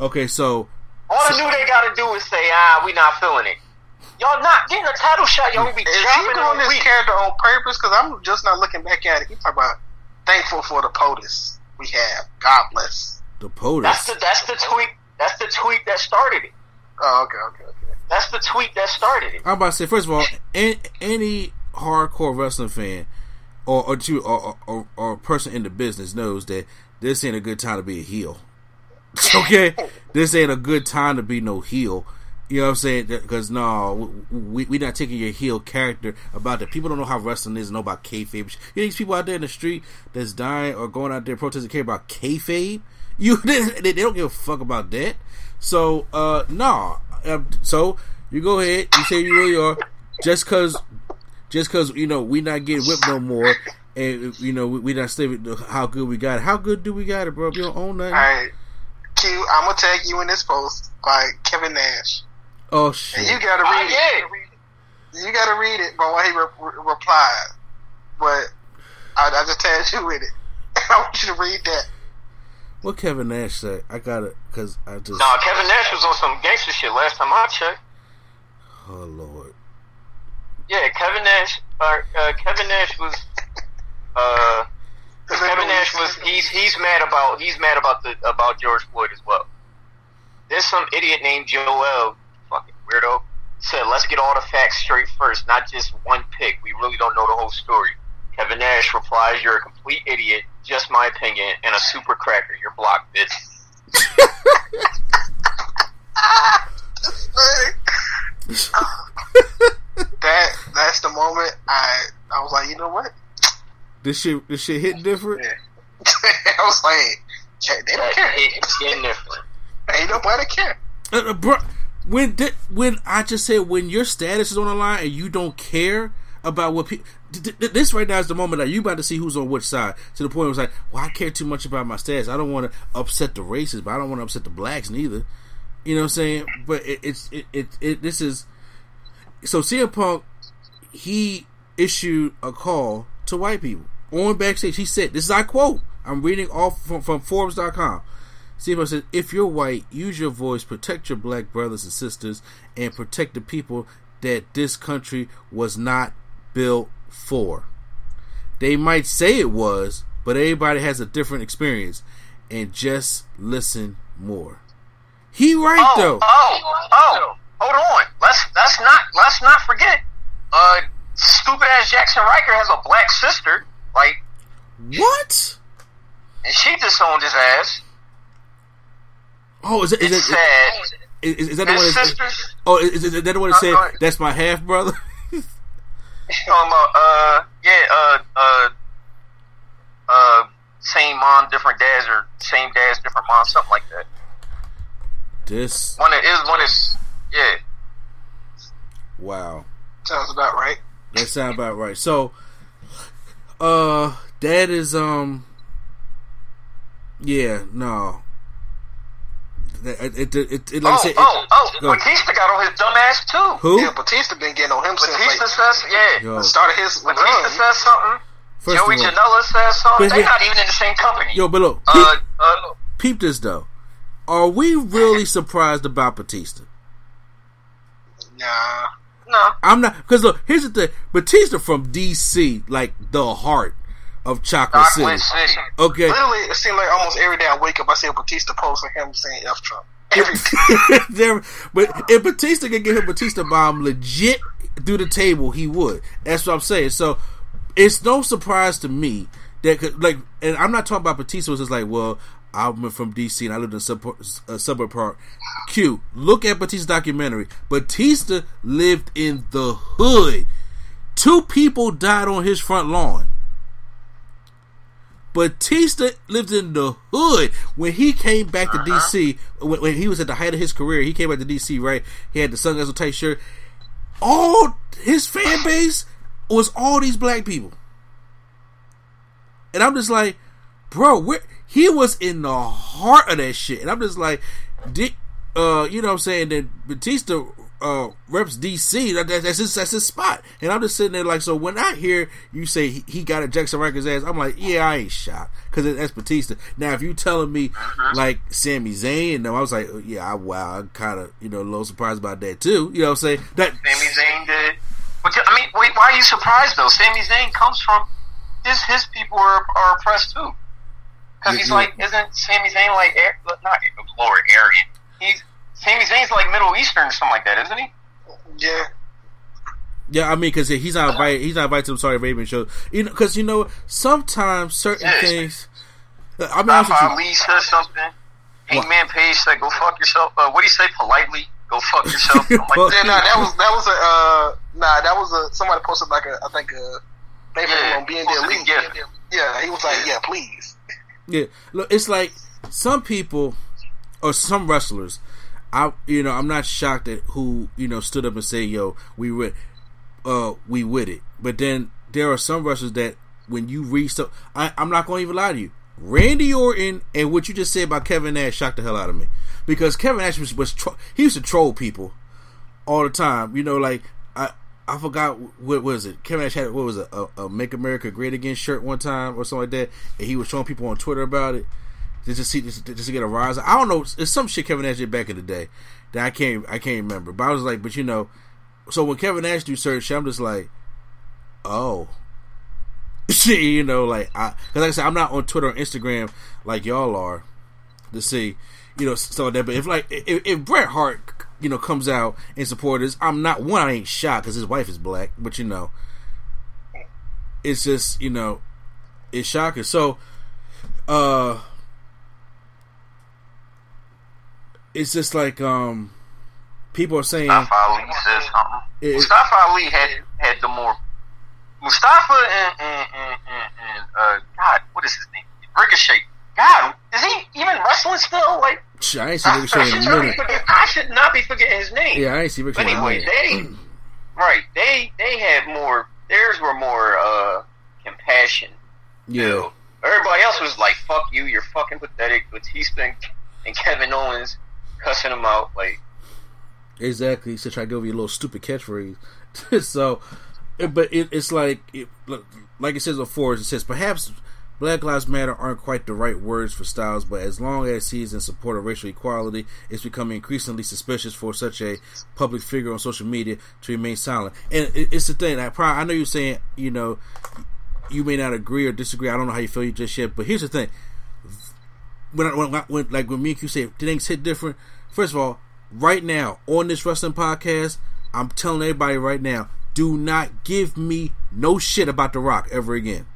okay, so All the New Day gotta do is say, ah, we not feeling it. Y'all not getting a title shot. Y'all be Is he doing this week. character on purpose? Because I'm just not looking back at it. He talking about thankful for the POTUS we have. God bless. the POTUS. That's the that's the tweet. That's the tweet that started it. Oh, okay, okay, okay. That's the tweet that started it. I'm about to say, first of all, any, any hardcore wrestling fan or or, to, or, or or person in the business knows that this ain't a good time to be a heel. okay, this ain't a good time to be no heel. You know what I'm saying? Because no, we we not taking your heel character about that. People don't know how wrestling is, know about kayfabe. You know these people out there in the street that's dying or going out there protesting care about kayfabe. You they, they don't give a fuck about that. So uh no, um, so you go ahead. You say you really are. Just cause, just cause you know we not getting whipped no more, and you know we, we not saving how good we got it. How good do we got it, bro? We don't own nothing. All right, Q. I'm gonna tag you in this post by Kevin Nash, Oh and shit! you gotta Oh, read it. You gotta read it by what he re- re- replied. But I, I just tagged you with it. I want you to read that. What Kevin Nash said? I got it because I just. Nah, Kevin Nash was on some gangster shit last time I checked. Oh lord. Yeah, Kevin Nash. Uh, uh, Kevin Nash was. Uh, Kevin Nash was. He's he's mad about he's mad about the about George Floyd as well. There's some idiot named Joel, fucking weirdo, said let's get all the facts straight first, not just one pick. We really don't know the whole story. Kevin Nash replies, "You're a complete idiot. Just my opinion, and a super cracker. You're blocked, bitch." that that's the moment I I was like, you know what? This shit, this shit hit different. I was like, they don't care. It's getting different. Ain't nobody care. Uh, uh, bro, when when I just said when your status is on the line and you don't care about what people. This right now is the moment that you about to see who's on which side. To the point where it's like, well, I care too much about my status. I don't want to upset the races, but I don't want to upset the blacks neither. You know what I'm saying? But it, it's it, it it this is so CM Punk. He issued a call to white people on backstage. He said, "This is I quote. I'm reading off from, from Forbes.com." CM said, "If you're white, use your voice, protect your black brothers and sisters, and protect the people that this country was not built for. They might say it was, but everybody has a different experience. And just listen more. He right oh, though. Oh, oh, hold on. Let's let's not let's not forget. Uh, stupid ass Jaxson Ryker has a black sister. Like what? And she disowned his ass. Oh, is it? Is it's it, sad. Is, is that the one? That, sisters. oh, is, is that the one that Uh, said go ahead. that's my half brother? talking about uh yeah uh uh uh same mom different dads or same dads different moms something like that this one is one is yeah wow. Sounds about right. That sounds about right. So, uh, that is um, yeah, no. That- It, it, it, it, like I oh said, oh oh Go. Batista got on his dumb ass too who? Yeah, Batista been getting on him since Batista like says yeah Yo, started his Batista says something first Joey of all, Janela says something they're not even in the same company yo, but look, peep, uh uh peep this though. Are we really surprised about Batista? Nah. No I'm not because look. Here's the thing: Batista from DC, like the heart of Chocolate City. City Okay, Literally, it seemed like almost every day I wake up, I see a Batista post of him saying F Trump. Every day. there, but if Batista could get him Batista bomb legit through the table, he would. That's what I'm saying. So it's no surprise to me that could, like, and I'm not talking about Batista was just like, well, I'm from DC and I lived in a suburb, suburb park. Q, look at Batista's documentary. Batista lived in the hood. Two people died on his front lawn. Batista lived in the hood when he came back to uh-huh. DC. When, when he was at the height of his career, he came back to DC. Right, he had the sunglasses tight shirt. All his fan base was all these black people, and I'm just like, bro, where he was in the heart of that shit, and I'm just like, did uh, you know what I'm saying that Batista uh reps DC, that, that- that's his that's his spot, and I'm just sitting there like, so when I hear you say he, he got a Jaxson Ryker's ass, I'm like, yeah, I ain't shocked because that's Batista. Now, if you telling me like Sami Zayn, no, I was like, yeah, I, wow, I'm kind of you know a little surprised about that too. You know what I'm saying? That Sami Zayn did. But I mean, wait, why are you surprised though? Sami Zayn comes from his his people are, are oppressed too. Because he's yeah. like, isn't Sami Zayn like Ar- not Lord Aryan? He's Sami Zayn's like Middle Eastern or something like that, isn't he? yeah. Yeah, I mean, because he's not invited. He's not invited to the Saudi Arabian show. You know, because you know, sometimes certain Yeah. things. I mean, honest with Papa you, Ali said something. What? man, Page said, "Go fuck yourself." Uh, what do you say politely? Go fuck yourself. I'm like, Yeah, nah, that was that was a uh, nah, that was a somebody posted like a I think a they Yeah, on being posted there a gift. Yeah, he was like, yeah, please. Yeah. Look, it's like some people or some wrestlers. I, you know, I'm not shocked at who you know stood up and say, "Yo, we with, uh, we with it." But then there are some wrestlers that when you read stuff, I, I'm not going to even lie to you. Randy Orton and what you just said about Kevin Nash shocked the hell out of me because Kevin Nash was, was tro- he used to troll people all the time. You know, like I I forgot what was it. Kevin Nash had what was it a, a "Make America Great Again" shirt one time or something like that, and he was showing people on Twitter about it just to see just, just to get a rise. I don't know. It's some shit Kevin Nash did back in the day that I can't I can't remember. But I was like, but you know, so when Kevin Nash do shit, I'm just like, oh. Shit, you know, like I, cause like I said, I'm not on Twitter or Instagram like y'all are to see, you know, stuff like that. But if like if, if Bret Hart, you know, comes out and support us, I'm not one. I ain't shocked because his wife is black, but you know, it's just you know, it's shocking. So, uh, it's just like um, people are saying, Mustafa Ali said something. It- Mustafa Ali had had the more Mustafa and and, and, and, and uh God, what is his name? Ricochet. God, is he even wrestling still? Like "Shit, I ain't seen I, Ricochet should a not be minute. forget- I should not be forgetting his name. Yeah, I ain't seen But Ricochet anyway, they right they they had more. Theirs were more uh compassion. Yeah, Everybody else was like, "Fuck you, you're fucking pathetic." Batista and, and Kevin Owens cussing him out like. exactly. He said, "Try to give you a little stupid catchphrase." so, but it, it's like, it, like it says before, it says perhaps Black Lives Matter aren't quite the right words for Styles, but as long as he's in support of racial equality, it's becoming increasingly suspicious for such a public figure on social media to remain silent. And it's the thing. I, probably, I know you're saying, you know, you may not agree or disagree. I don't know how you feel you just yet, but here's the thing. When, I, when, when like when me and you say things hit different, first of all, right now on this wrestling podcast, I'm telling everybody right now, do not give me no shit about The Rock ever again.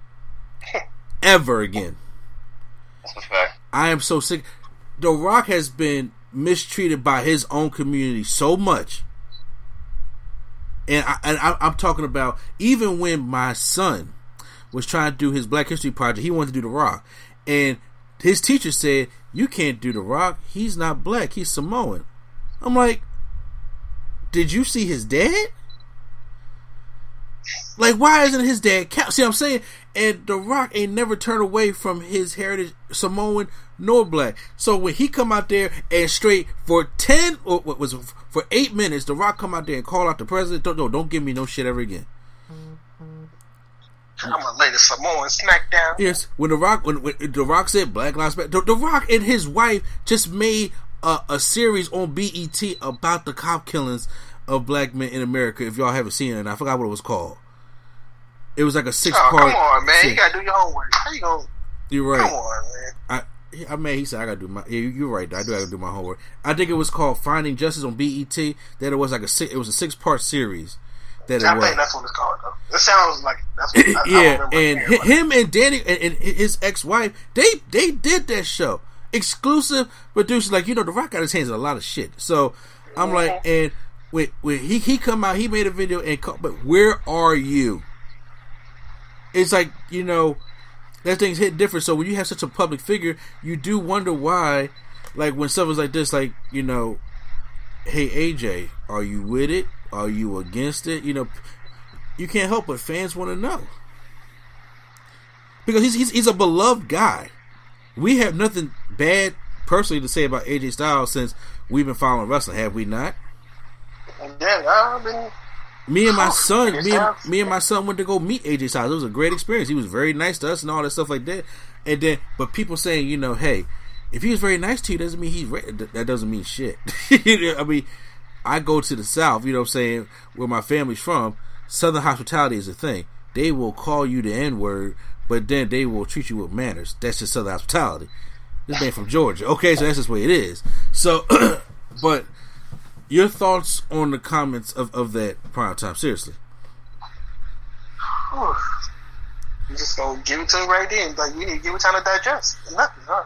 Ever again. I am so sick. The Rock has been mistreated by his own community so much. And, I, and I, I'm talking about even when my son was trying to do his Black History Project, he wanted to do The Rock. And his teacher said, You can't do The Rock. He's not black, he's Samoan. I'm like, Did you see his dad? Like, why isn't his dad count? See, I'm saying, and The Rock ain't never turned away from his heritage, Samoan nor black. So when he come out there and straight for ten or what was for eight minutes, The Rock come out there and call out the president. Don't no, don't give me no shit ever again. Mm-hmm. I'm gonna lay the Samoan smackdown. Yes, when the Rock when, when the Rock said Black Lives Matter, the, the Rock and his wife just made a, a series on BET about the cop killings of black men in America. If y'all haven't seen it, and I forgot what it was called. It was like a six Oh, part. come on, man! thing. You gotta do your homework. How you gonna? You're right. Come on, man. I I mean, he said I gotta do my. Yeah, you- you're right. I do gotta do my homework. I think it was called Finding Justice on BET. That it was like a six, it was a six part series. That it I was. think that's what it's called. Though. It sounds like that's what. I, I don't yeah, remember and hearing him and Danny and, and his ex wife, they they did that show. Exclusive producers, like you know, The Rock got his hands in a lot of shit. So I'm like, and when when he he come out, he made a video and call, but where are you? It's like you know, that thing's hit different. So when you have such a public figure, you do wonder why, like when stuff is like this, like you know, hey AJ, are you with it? Are you against it? You know, you can't help but fans want to know because he's, he's he's a beloved guy. We have nothing bad personally to say about AJ Styles since we've been following wrestling, have we not? Yeah, I've been. Me and my son, me and, me and my son went to go meet AJ Styles. It was a great experience. He was very nice to us and all that stuff like that. And then, but people saying, you know, hey, if he was very nice to you, doesn't mean he's that doesn't mean shit. I mean, I go to the South, you know, what I'm saying where my family's from. Southern hospitality is a thing. They will call you the N word, but then they will treat you with manners. That's just Southern hospitality. This man from Georgia. Okay, so that's just the way it is. So, but your thoughts on the comments of, of that prime time? Seriously. You just gonna give it to him right then. Like you need to give it time to digest. Nothing, huh?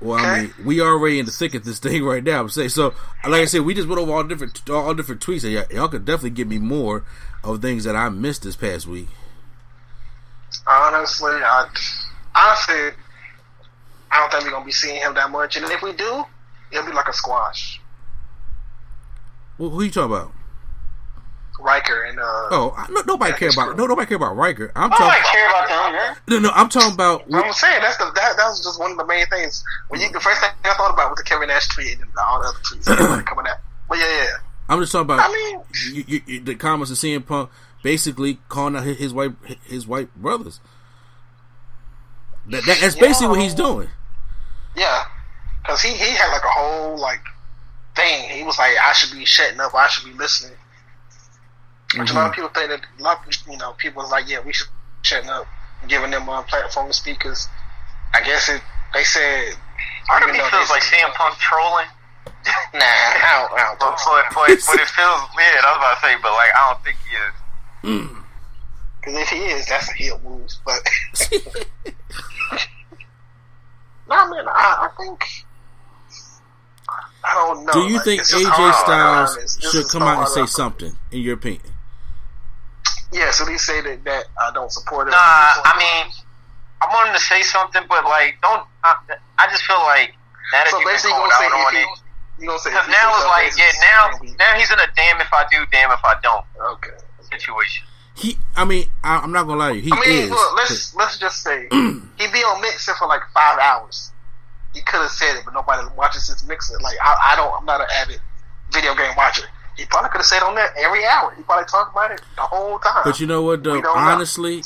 Well, I mean, we are already in the thick of this thing right now. I'm saying so. Like I said, we just went over all different all different tweets. And y'all, y'all could definitely give me more of things that I missed this past week. Honestly, I honestly, I don't think we're gonna be seeing him that much. And if we do, it'll be like a squash. Well, who you talking about? Ryker and uh. Oh, I- no, nobody care about no nobody care about Ryker. I'm I talking. care about them. No, no, I'm talking about. I'm saying that's the that, that was just one of the main things. When you the first thing I thought about was the Kevin Nash tweet and all the other tweets coming out. But yeah, yeah. I'm just talking about. I mean, you, you, you, the comments of CM Punk basically calling out his, his white his white brothers. That, that, that's basically what he's doing. Yeah, because he he had like a whole like thing. He was like, I should be shutting up. I should be listening. Which a lot of mm-hmm. people think that a lot of you know people was like, yeah, we should be shutting up, and giving them a platform to speak. Because I guess it they said. Part of even me though feels like CM Punk trolling. Nah, I don't, I don't But, think so. but, but, but it feels weird. I was about to say, but like, I don't think he is. Mm. Because if he is, that's a heel move. But no, man, I, I think I don't know. Do you Like, think it's just AJ hard, Styles honest. Should is come out and say to- something, in your opinion? Yeah, so they say that that I don't support it. Nah, I mean, I want him to say something, but like, don't. I, I just feel like now that so you've basically, gonna say out on if it, he, you gonna say because if now says it's like, something, yeah, now, now he's in a damn if I do, damn if I don't okay. situation. He, I mean, I, I'm not gonna lie to you. He I mean, is. look, let's let's just say he'd be on mixer for like five hours. He could have said it, but nobody watches his mixer. Like I, I don't, I'm not an avid video game watcher. He probably could have said on that every hour. He probably talked about it the whole time. But you know what, though? don't know. Honestly,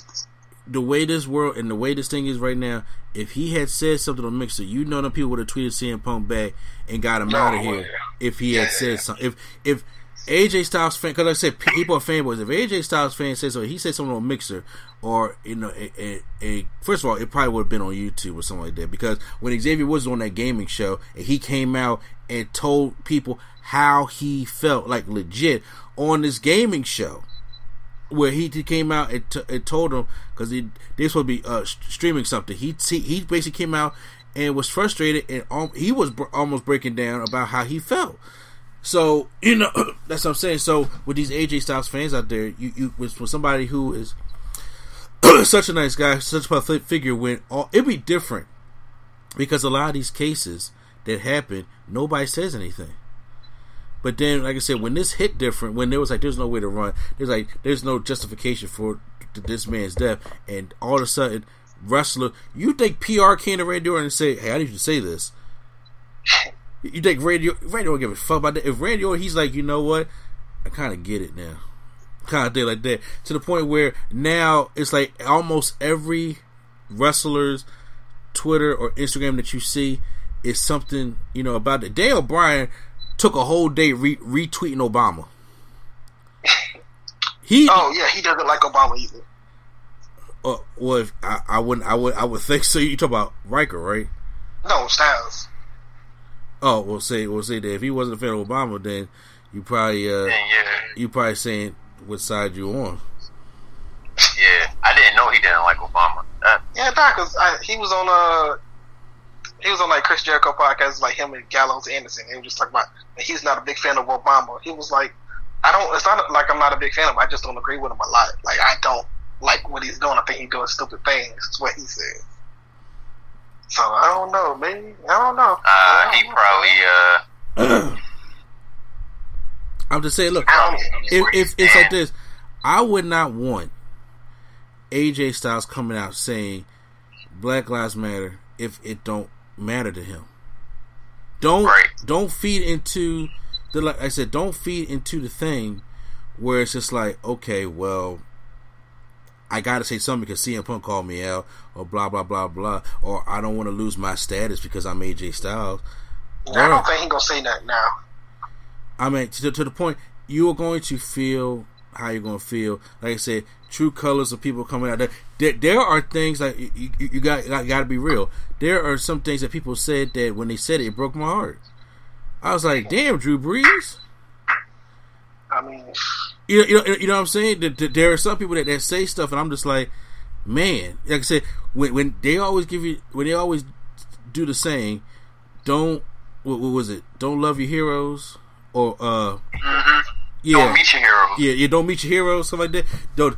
the way this world and the way this thing is right now, if he had said something on Mixer, you know, them people would have tweeted CM Punk back and got him No, out of yeah. here. If he had said yeah. something, if if AJ Styles fan, because like I said people are fanboys. If AJ Styles fan says so, he said something on Mixer, or you know, a, a, a first of all, it probably would have been on YouTube or something like that. Because when Xavier was on that gaming show and he came out and told people how he felt, like legit on this gaming show where he came out and, t- and told them because supposed to be uh, st- streaming something. He he he basically came out and was frustrated and um, he was br- almost breaking down about how he felt. So you know that's what I'm saying. So with these AJ Styles fans out there, you you with, with somebody who is such a nice guy, such a figure, when all it'd be different because a lot of these cases that happen, nobody says anything. But then, like I said, when this hit different, when there was like, there's no way to run, there's like, there's no justification for this man's death, and all of a sudden, wrestler, you think PR came to Randy Orton and say, "Hey, I need you to say this." You think Randy Randy don't give a fuck about that? If Randy Orton, he's like, you know what, I kind of get it now, kind of thing like that, to the point where now it's like almost every wrestler's Twitter or Instagram that you see is something you know about it. Daniel Bryan took a whole day re- retweeting Obama. He Oh yeah, he doesn't like Obama either. uh, well, if, I, I wouldn't, I would, I would think so. You talk about Ryker, right? No, Styles. Oh, we'll say, we'll say that if he wasn't a fan of Obama, then you probably, uh, Yeah, you probably saying what side you on. yeah. I didn't know he didn't like Obama. That, Yeah, nah, cause I, he was on uh he was on like Chris Jericho podcast, like him and Gallows Anderson. They were just talking about that he's not a big fan of Obama. He was like, I don't. It's not like I'm not a big fan of him. I just don't agree with him a lot. Like I don't like what he's doing. I think he's doing stupid things. That's what he said. So I don't know, man. I don't know. uh, I he don't know. probably uh, I'm just saying, look, if, if it's like this, I would not want AJ Styles coming out saying Black Lives Matter if it don't matter to him. Don't Right. don't feed into the like I said, don't feed into the thing where it's just like, okay, well, I gotta say something because CM Punk called me out, or blah blah blah blah, or I don't want to lose my status because I'm AJ Styles. I don't think he gonna say that now. I mean, to, to the point, you are going to feel how you're going to feel. Like I said, true colors of people coming out there. There, there are things like you, you, you got got, got to be real. There are some things that people said that when they said it, it broke my heart. I was like, "Damn, Drew Brees." I mean, You know, you know, you know what I'm saying? There are some people that, that say stuff, and I'm just like, man. Like I said, when when they always give you, when they always do the saying, don't what, what was it? Don't love your heroes, or uh, yeah, don't meet your hero. yeah, you don't meet your heroes, stuff like that. Don't.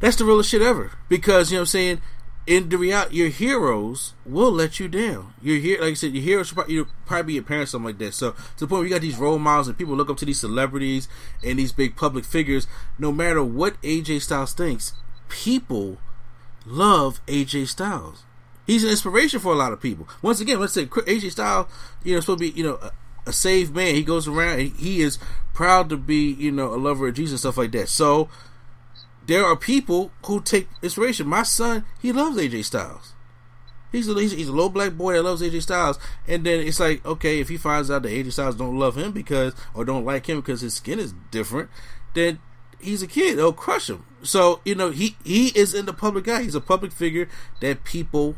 That's the realest shit ever. Because you know what I'm saying. In the reality, your heroes will let you down. Your here, like I said, your heroes probably, you probably be your parents, something like that. So to the point where you got these role models and people look up to these celebrities and these big public figures. No matter what AJ Styles thinks, people love AJ Styles. He's an inspiration for a lot of people. Once again, let's say AJ Styles, you know, supposed to be, you know, a, a saved man. He goes around and he is proud to be, you know, a lover of Jesus and stuff like that. So there are people who take inspiration. My son, he loves AJ Styles. He's a, he's, a- little black boy that loves AJ Styles, and then it's like, okay, if he finds out that AJ Styles don't love him because or don't like him because his skin is different, then he's a kid. They'll crush him. So you know, he he is in the public eye. He's a public figure that people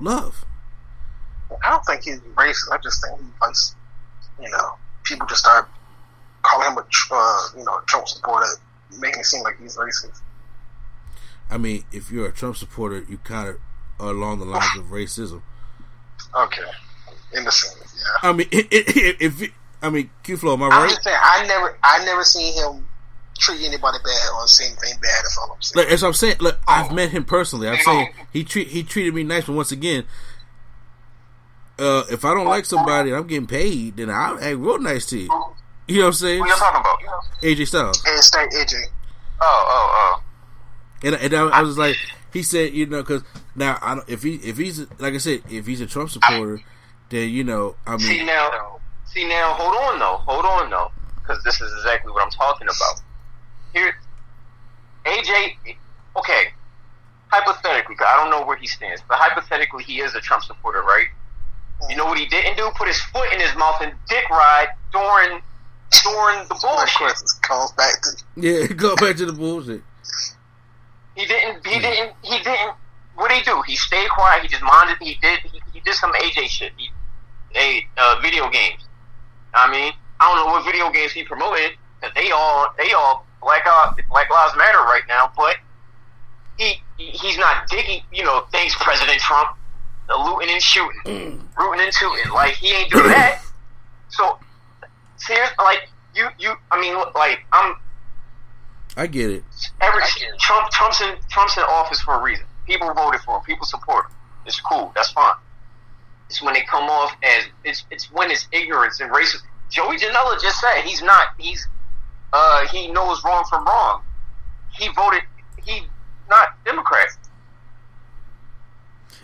love. I don't think he's racist. I just think likes, you know, people just start calling him a, uh, you know, Trump supporter, making it seem like he's racist. I mean, if you're a Trump supporter, you kind of are along the lines of racism. Okay, in the sense, yeah. I mean, if, if I mean, Q Flow, am I I'm right? just saying, I never, I never seen him treat anybody bad or say anything bad. That's all I'm saying. Like, as I'm saying, look, I've met him personally. I'm saying he treat he treated me nice, but once again, uh, if I don't like somebody and I'm getting paid, then I'll act real nice to you. You know what I'm saying? What you talking about? AJ Styles. And stay AJ. Oh, oh, oh, And, and I, I was like, he said, you know, because now I don't, if he if he's like I said, if he's a Trump supporter, then you know, I oh. See now, see now. Hold on though. Hold on though, because this is exactly what I'm talking about. Here, AJ. Okay, hypothetically, 'cause I don't know where he stands, but hypothetically, he is a Trump supporter, right? You know what he didn't do? Put his foot in his mouth and dick ride during during the Of bullshit. calls back to Yeah, go back to the bullshit. He didn't. He didn't. He didn't. What did he do? He stayed quiet. He just minded. He did. He, he did some AJ shit. He, a uh, video games. I mean, I don't know what video games he promoted because they all they all Black uh, Black Lives Matter right now. But he he's not digging. You know, thanks President Trump, the looting and shooting, rooting and tooting. Like he ain't do that. So seriously, like you you. I mean, like I'm I get it. every Trump Trump's in Trump's in office for a reason. People voted for him. People support him. It's cool. That's fine. It's when they come off as it's it's when it's ignorance and racism. Joey Janela just said he's not he's uh he knows wrong from wrong. He voted he not Democrat.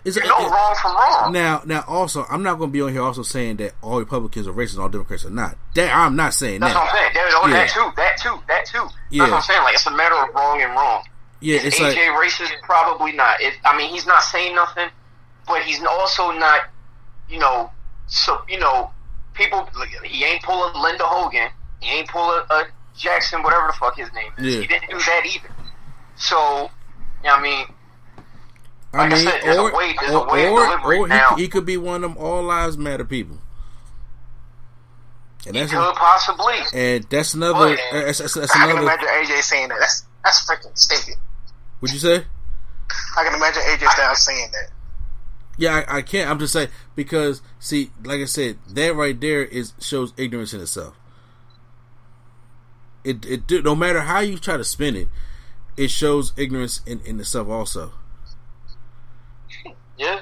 It's You know wrong from wrong. Now, now, also, I'm not going to be on here also saying that all Republicans are racist, all Democrats are not. That I'm not saying That's that. That's what I'm saying. Oh, Yeah. that too. That too. That too. Yeah. That's what I'm saying. Like it's a matter of wrong and wrong. Yeah, Is it's AJ like racist? Probably not. It, I mean, he's not saying nothing, but he's also not, you know, so you know, people. He ain't pulling Linda Hogan. He ain't pulling uh, Jaxson, whatever the fuck his name is. Yeah. He didn't do that either. So, I mean, I like I mean, said, there's a or way- there's a or, of or, or he, now. he could be one of them all lives matter people. And he that's could possibly. and that's another. But- uh, That's, that's, that's I can another. imagine AJ saying that. That's that's freaking stupid. What'd you say? I can imagine AJ Styles saying that. Yeah, I, I can't. I'm just saying because see, like I said, that right there is shows ignorance in itself. It it do, no matter how you try to spin it, it shows ignorance in, in itself also. Yeah.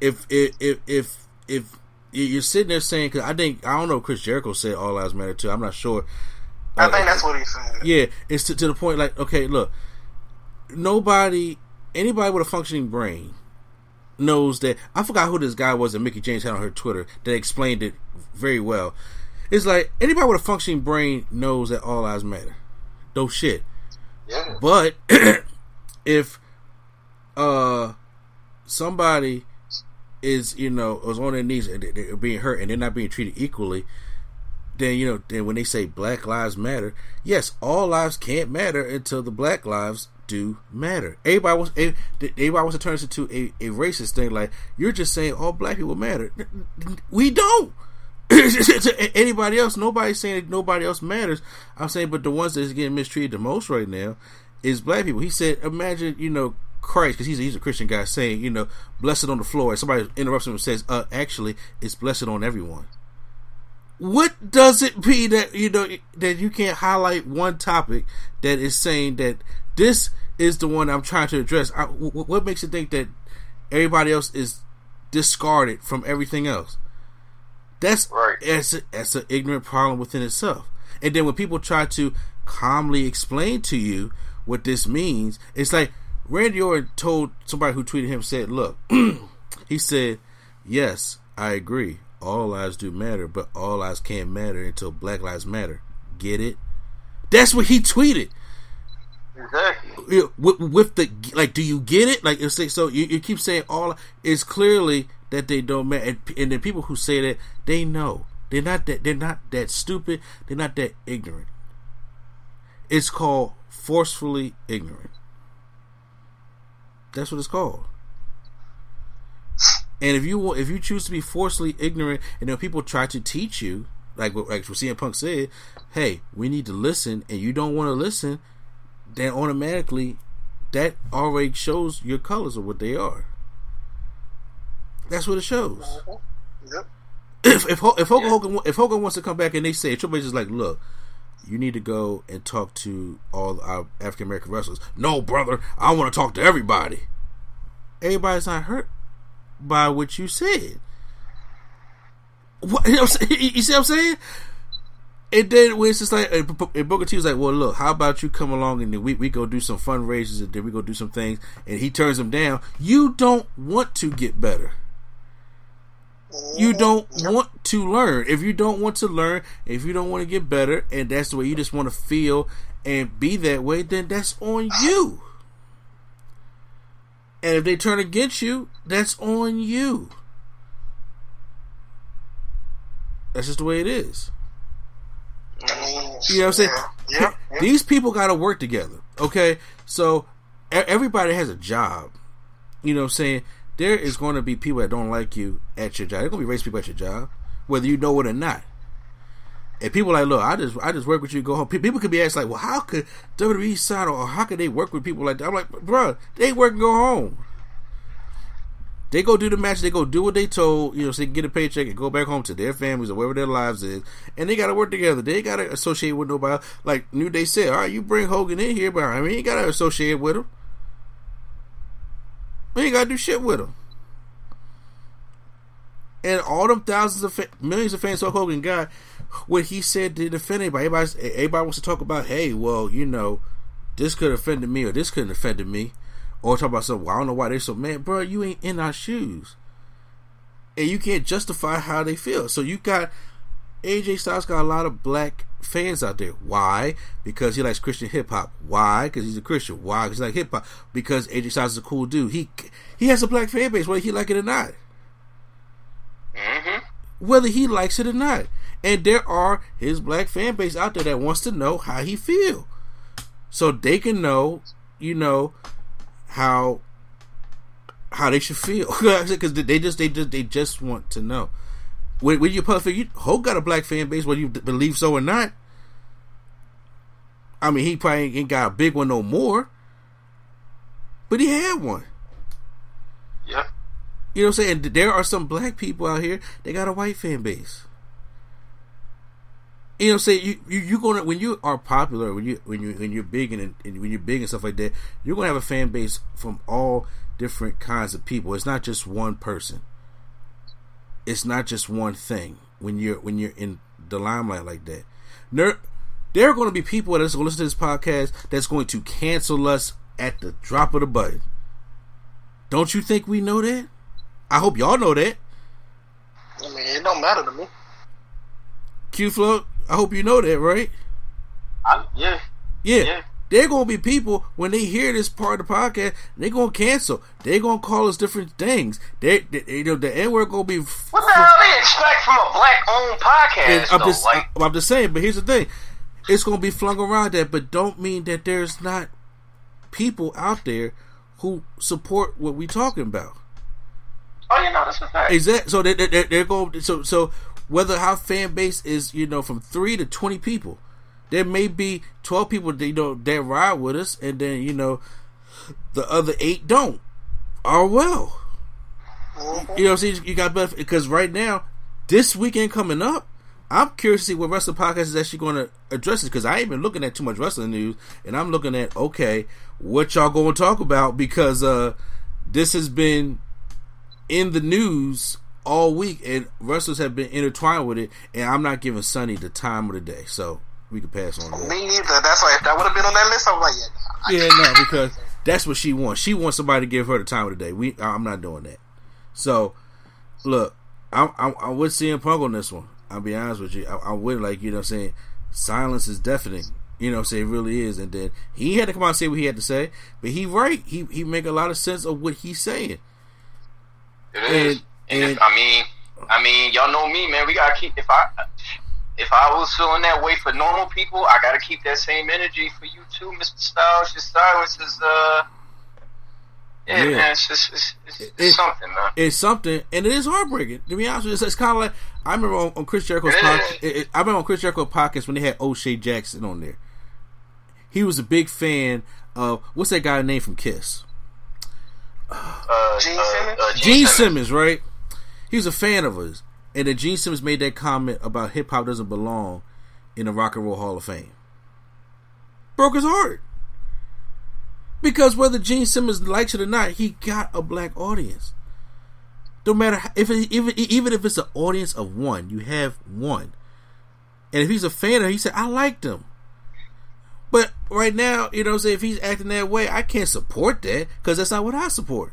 If if if if, if you're sitting there saying, because I think I don't know, Chris Jericho said all lives matter too. I'm not sure. I Uh, think that's what he said. yeah, it's to, to the point like, okay, look, nobody, anybody with a functioning brain knows that. I forgot who this guy was that Mickie James had on her Twitter that explained it very well. It's like anybody with a functioning brain knows that all lives matter. No shit. Yeah. But if uh somebody is you know is on their knees and they- they're being hurt and they're not being treated equally, then you know then when they say Black Lives Matter, yes, all lives can't matter until the Black lives do matter. Everybody eh, everybody wants to turn this into a, a racist thing. Like you're just saying all black people matter. We don't. to anybody else, nobody's saying that nobody else matters. I'm saying, but the ones that's getting mistreated the most right now is black people. He said, imagine, you know, Christ, because he's a, he's a Christian guy, saying, you know, blessed on the floor. And somebody interrupts him and says, uh, actually, it's blessed on everyone. What does it mean that you know that you can't highlight one topic that is saying that this is the one I'm trying to address? I, w- w- what makes you think that everybody else is discarded from everything else? That's Right. that's a, that's an ignorant problem within itself. And then when people try to calmly explain to you what this means, it's like Randy Orton told somebody who tweeted him said, "Look, he said, yes, I agree. All lives do matter, but all lives can't matter until Black Lives Matter. Get it? That's what he tweeted." Exactly. with, with the like, do you get it? Like, it's like so you, you keep saying all it's clearly that they don't matter, and, and the people who say that they know they're not that they're not that stupid, they're not that ignorant. It's called forcefully ignorant. That's what it's called. And if you want, if you choose to be forcefully ignorant, and then people try to teach you, like what, like what CM Punk said, hey, we need to listen, and you don't want to listen, then automatically that already shows your colors of what they are. That's what it shows. Mm-hmm. Yep. If if, if Hogan Hogan if Hogan wants to come back and they say Triple H is like, look, you need to go and talk to all our uh, African American wrestlers. No, brother, I want to talk to everybody. Everybody's not hurt by what you said. What, you, know what you see what I'm saying? And then when it's just like, and Booker T was like, well, look, how about you come along and then we, we go do some fundraisers and then we go do some things. And he turns them down. You don't want to get better. You don't want to learn. If you don't want to learn, if you don't want to get better, and that's the way you just want to feel and be that way, then that's on you. And if they turn against you, that's on you. That's just the way it is. You know what I'm saying? Yeah, yeah. These people got to work together. Okay, so everybody has a job. You know what I'm saying? There is going to be people that don't like you at your job. There's going to be racist people at your job, whether you know it or not. And people like, look, I just I just work with you. Go home. People could be asked like, well, how could WWE sign or how could they work with people like that? I'm like, bro, they work and go home. They go do the match. They go do what they told. You know, so they can get a paycheck and go back home to their families or wherever their lives is. And they got to work together. They got to associate with nobody. Like New Day said, all right, you bring Hogan in here, but I mean, you got to associate with him. You ain't got to do shit with him. And all them thousands of fa- millions of fans Hulk Hogan got, what he said to defend anybody. Everybody, everybody wants to talk about, hey, well, you know, this could have offended me or this could have offended me. Or talk about something, well, I don't know why they're so mad. Bro, you ain't in our shoes. And you can't justify how they feel. So you got AJ Styles got a lot of black fans out there. Why? Because he likes Christian hip hop. Why? Because he's a Christian. Why? Because he likes hip hop. Because AJ Styles is a cool dude. He he has a black fan base, whether he like it or not. Mm-hmm. Whether he likes it or not. And there are his black fan base out there that wants to know how he feel. So they can know, you know, how how they should feel because they just they just they just want to know. When, when you perfect, you Hulk got a black fan base, whether you believe so or not. I mean, he probably ain't got a big one no more, but he had one. Yeah. You know what I'm saying? There are some black people out here. They got a white fan base. You know what I'm saying? You you you gonna when you are popular when you when you when you're big and, and when you're big and stuff like that, you're gonna have a fan base from all different kinds of people. It's not just one person. It's not just one thing when you're when you're in the limelight like that. There, there are going to be people that's going to listen to this podcast that's going to cancel us at the drop of the button. Don't you think we know that? I hope y'all know that. I mean, it don't matter to me. Q Flow, I hope you know that, right? I, yeah. Yeah. Yeah. They're gonna be people when they hear this part of the podcast, they're gonna cancel. They're gonna call us different things. They, they, you know, the N word gonna be. f- What the hell they expect from a black-owned podcast? I'm though? just, like, I'm just saying. But here's the thing: it's gonna be flung around that, but don't mean that there's not people out there who support what we're talking about. oh, you know, that's a fact. Exactly. So they, they, they're, they're going. So so whether our fan base is you know from three to twenty people, there may be twelve people that you know that ride with us, and then you know the other eight don't. Or well, you know what I'm saying? You got better because right now, this weekend coming up. I'm curious to see what wrestling podcast is actually going to address this because I ain't been looking at too much wrestling news, and I'm looking at okay, what y'all going to talk about because uh, this has been in the news all week, and wrestlers have been intertwined with it, and I'm not giving Sunny the time of the day, so we could pass on that. Me neither. That's why if that would have been on that list, I was like, yeah, nah, Yeah, no, because that's what she wants. She wants somebody to give her the time of the day. We, I'm not doing that. So, look, I'm, I'm, I'm with CM Punk on this one. I'll be honest with you. I, I'm with like you know, what I'm saying silence is deafening. You know, what I'm saying it really is. And then he had to come out and say what he had to say, but he right. He he make a lot of sense of what he's saying. It is. And- And, and- I mean, I mean, y'all know me, man. We gotta keep. If I, if I was feeling that way for normal people, I gotta keep that same energy for you too, Mister Styles. Your silence is, uh, yeah, Yeah. man. It's just, it's, it's, it's something, man. it's something, and it is heartbreaking. To be honest with you, it's, it's kind of like I remember on, on Chris Jericho's It podcast. is. I remember on Chris Jericho's podcast when they had O'Shea Jackson on there. He was a big fan of what's that guy name from Kiss? Uh, Gene uh, Simmons? uh, Gene Simmons, right? He was a fan of us, and then Gene Simmons made that comment about hip hop doesn't belong in the Rock and Roll Hall of Fame. Broke his heart because whether Gene Simmons likes it or not, he got a black audience. No matter how, if it, even even if it's an audience of one, you have one, and if he's a fan of, he said, "I liked him." But right now, you know, saying if he's acting that way, I can't support that because that's not what I support.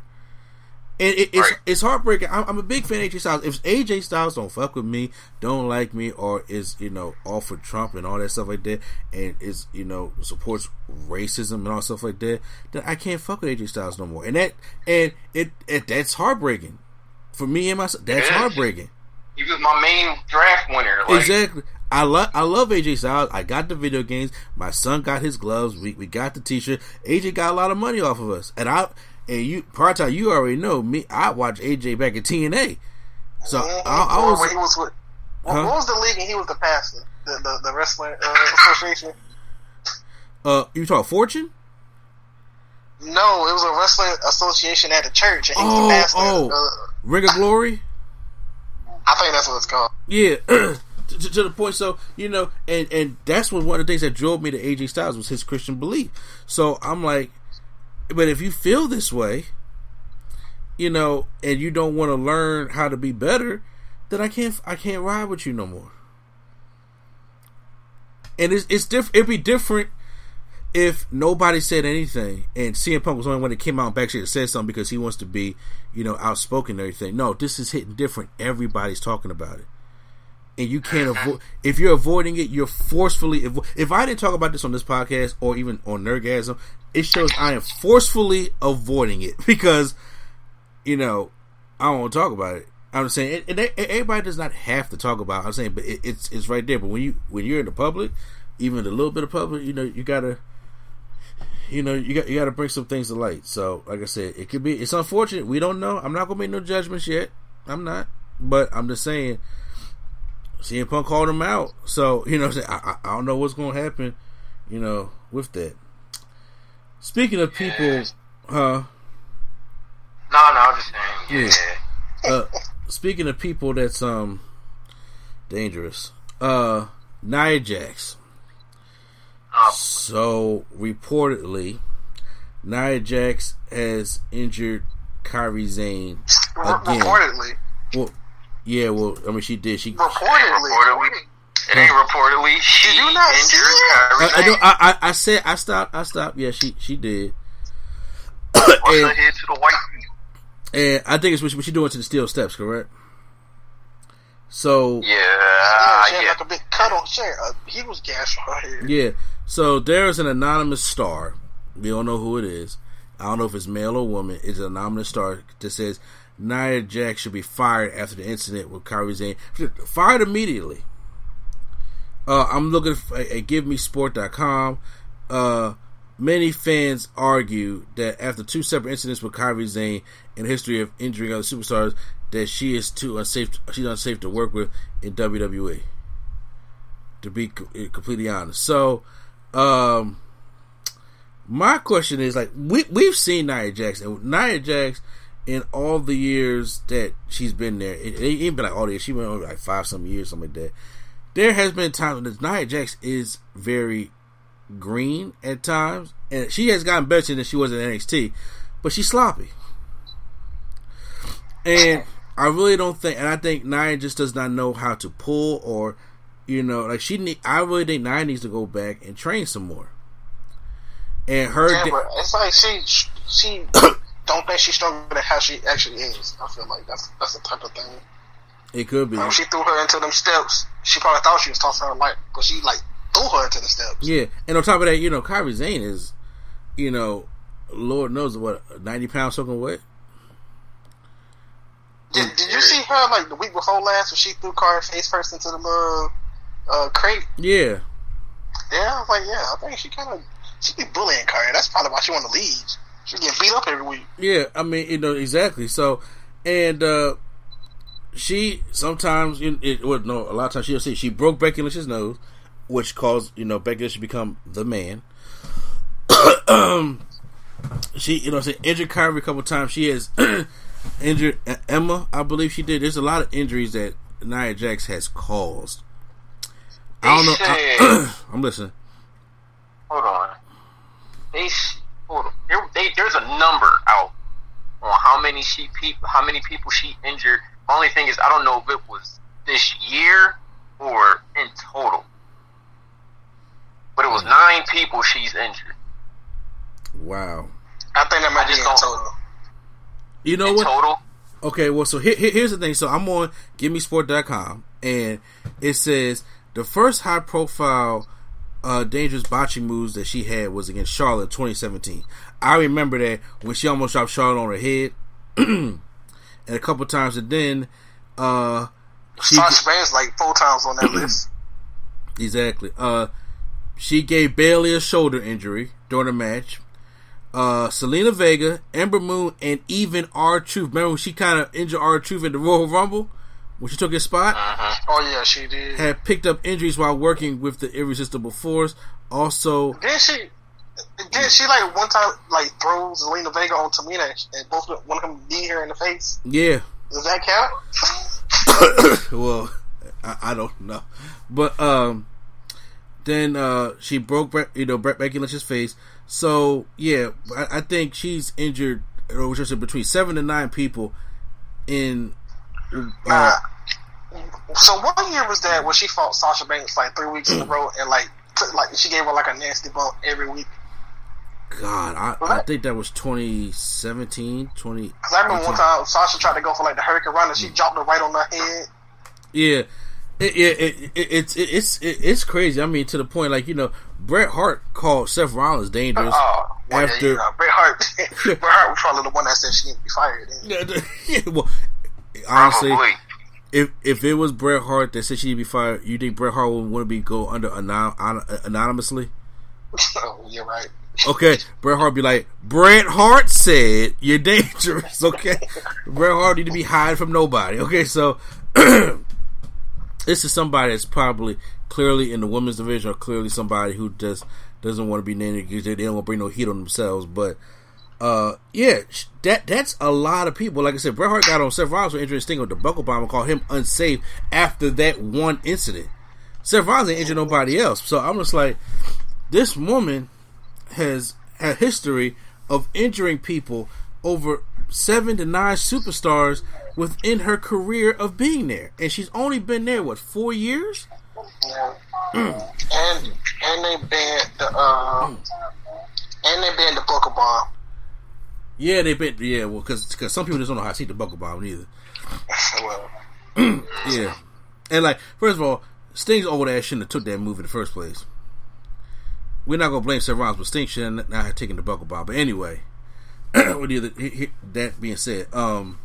And it, it's Right. it's heartbreaking. I'm, I'm a big fan of AJ Styles. If AJ Styles don't fuck with me, don't like me, or is you know all for Trump and all that stuff like that, and is you know supports racism and all stuff like that, then I can't fuck with AJ Styles no more. And that and it, it that's heartbreaking for me and myself. That's heartbreaking. He was my main draft winner. Like, Exactly. I love I love AJ Styles. I got the video games. My son got his gloves. We we got the t shirt. AJ got a lot of money off of us. And I and you part time you already know me I watched AJ back at TNA. So I, I was when he was with, what, Huh? what was the league and he was the pastor? The the, the wrestling uh, association? uh you talk fortune? No, it was a wrestling association at the church, and he was Oh, the pastor. oh. Uh, Ring of Glory? I think that's what it's called. Yeah. to, to- to the point so, you know, and and that's what one of the things that drove me to AJ Styles was his Christian belief. So I'm like but if you feel this way, you know, and you don't want to learn how to be better, then I can't I can't ride with you no more. And it's it's different. It'd be different if nobody said anything and CM Punk was the only one that came out and backstage said something because he wants to be, you know, outspoken and everything. No, this is hitting different. Everybody's talking about it. And you can't avoid if you're avoiding it. You're forcefully. Avo- if I didn't talk about this on this podcast or even on Nerdgasm, it shows I am forcefully avoiding it because, you know, I don't want to talk about it. I'm saying, and, and everybody does not have to talk about. It. I'm saying, but it, it's it's right there. But when you when you're in the public, even a little bit of public, you know, you gotta, you know, you got you got to bring some things to light. So, like I said, it could be. It's unfortunate. We don't know. I'm not gonna make no judgments yet. I'm not. But I'm just saying. CM Punk called him out, so you know, I, I I don't know what's gonna happen, you know, with that. Speaking of people, huh? No, no, I'm just saying. Yeah. Yeah. uh, speaking of people that's um dangerous, uh, Nia Jax. Um, So reportedly, Nia Jax has injured Kairi Sane again. reportedly, Well, yeah, well, I mean, she did. She. I, reportedly, reportedly. It ain't reportedly. She you not injured it? Kairi I, Sane. know, I, I, I said I stopped. I stopped. Yeah, she she did. What's her and, head to the white and I think it's what she, what she doing to the steel steps, correct? So Yeah, yeah, yeah. like a big cut on. She had, uh, he was gassed right here. Yeah. So there's an anonymous star. We don't know who it is. I don't know if it's male or woman. It's an anonymous star that says Nia Jax should be fired after the incident with Kairi Sane. Fired immediately. Uh, I'm looking at, GiveMeSport.com. Uh, many fans argue that after two separate incidents with Kairi Sane and the history of injuring other superstars, that she is too unsafe. She's unsafe to work with in WWE to be eh, completely honest. So, um, my question is like we we've seen Nia Jax and Nia Jax in all the years that she's been there. It, it ain't been like all the years. She went over like five some years, something like that. There has been times when Nia Jax is very green at times, and she has gotten better than she was in NXT, but she's sloppy. And I really don't think, and I think Nia just does not know how to pull or, you know, like she need. I really think Nia needs to go back and train some more. And her, Yeah, da- it's like she she don't think she's stronger than how she actually is. I feel like that's that's the type of thing. it could be, When she threw her into them steps, she probably thought she was tossing her life, but she like threw her into the steps. yeah. And on top of that, you know, Kairi Sane is, you know, Lord knows what ninety pounds soaking wet. Did, did you see her like the week before last when she threw Carter face first into the uh, uh, crate? Yeah, Yeah, I was like, yeah, I think she kind of she be bullying Carter. That's probably why she want to leave. She get beat up every week. Yeah, I mean, you know exactly. So, and uh she sometimes, you it well, no, a lot of times she'll see she broke Becky Lynch's nose, which caused you know Becky Lynch to become the man. um, she, you know, say injured Kairi a couple times. She has injured Emma, I believe she did. There's a lot of injuries that Nia Jax has caused. I don't know. I, I'm listening. Hold on. They hold on. There, they, there's a number out on how many she people, how many people she injured. The only thing is, I don't know if it was this year or in total. But it was nine people she's injured. Wow. I think that might I be just in don't- total. You know in what? total. Okay, well, so here, here- here's the thing. So I'm on GiveMeSport.com, and it says the first high profile uh, dangerous botching moves that she had was against Charlotte 2017. I remember that when she almost dropped Charlotte on her head, and a couple times, and then uh, she Sasha Banks like four times on that list. Exactly. Uh, she gave Bayley a shoulder injury during the match. Uh, Zelina Vega, Ember Moon, and even R Truth. Remember when she kind of injured R Truth in the Royal Rumble when she took his spot? Oh yeah, she did. Had picked up injuries while working with the Irresistible Force. Also, Didn't she? Didn't she like one time like throw Zelina Vega on Tamina and both of one of them beat her in the face? yeah. Does that count? well, I, I don't know, but um, then uh, she broke you know Brett Becky Lynch's face. So yeah, I, I think she's injured. Or is between seven to nine people in. Uh, So what year was that when she fought Sasha Banks like three weeks in a row and like took, like she gave her like a nasty bump every week? God, I, I think that was 2017, 20. Because I remember one time Sasha tried to go for like the hurricanrana and she dropped it right on her head. Yeah, it, it, it, it, it's it, it's it, it's crazy. I mean, to the point like you know, Bret Hart called Seth Rollins dangerous Oh, well, yeah, after. you know, Bret Hart. Bret Hart was probably the one that said she needed to be fired. yeah, well, honestly, Probably. if if it was Bret Hart that said she'd be fired, you think Bret Hart would want to be go under anon- anonymously? oh, you're right. Okay, Bret Hart be like, Bret Hart said you're dangerous. Okay, Bret Hart need to be hiding from nobody. Okay, so this is somebody that's probably clearly in the women's division, or clearly somebody who just doesn't want to be named because they don't want to bring no heat on themselves. But uh, yeah, that that's a lot of people. Like I said, Bret Hart got on Seth Rollins for injuring Sting with the buckle bomb and called him unsafe after that one incident. Seth Rollins ain't injured nobody else, so I'm just like, this woman has a history of injuring people over seven to nine superstars within her career of being there, and she's only been there what four years? Yeah. and and they banned the uh, and they banned the buckle bomb. Yeah, they been yeah, well, because some people just don't know how to see the buckle bomb either. well, Yeah, and like first of all, Sting's old ass shouldn't have took that move in the first place. We're not gonna blame Seth Rollins, but Sting should not taken the buckle bomb. But anyway, with the other, he- he- that being said, um,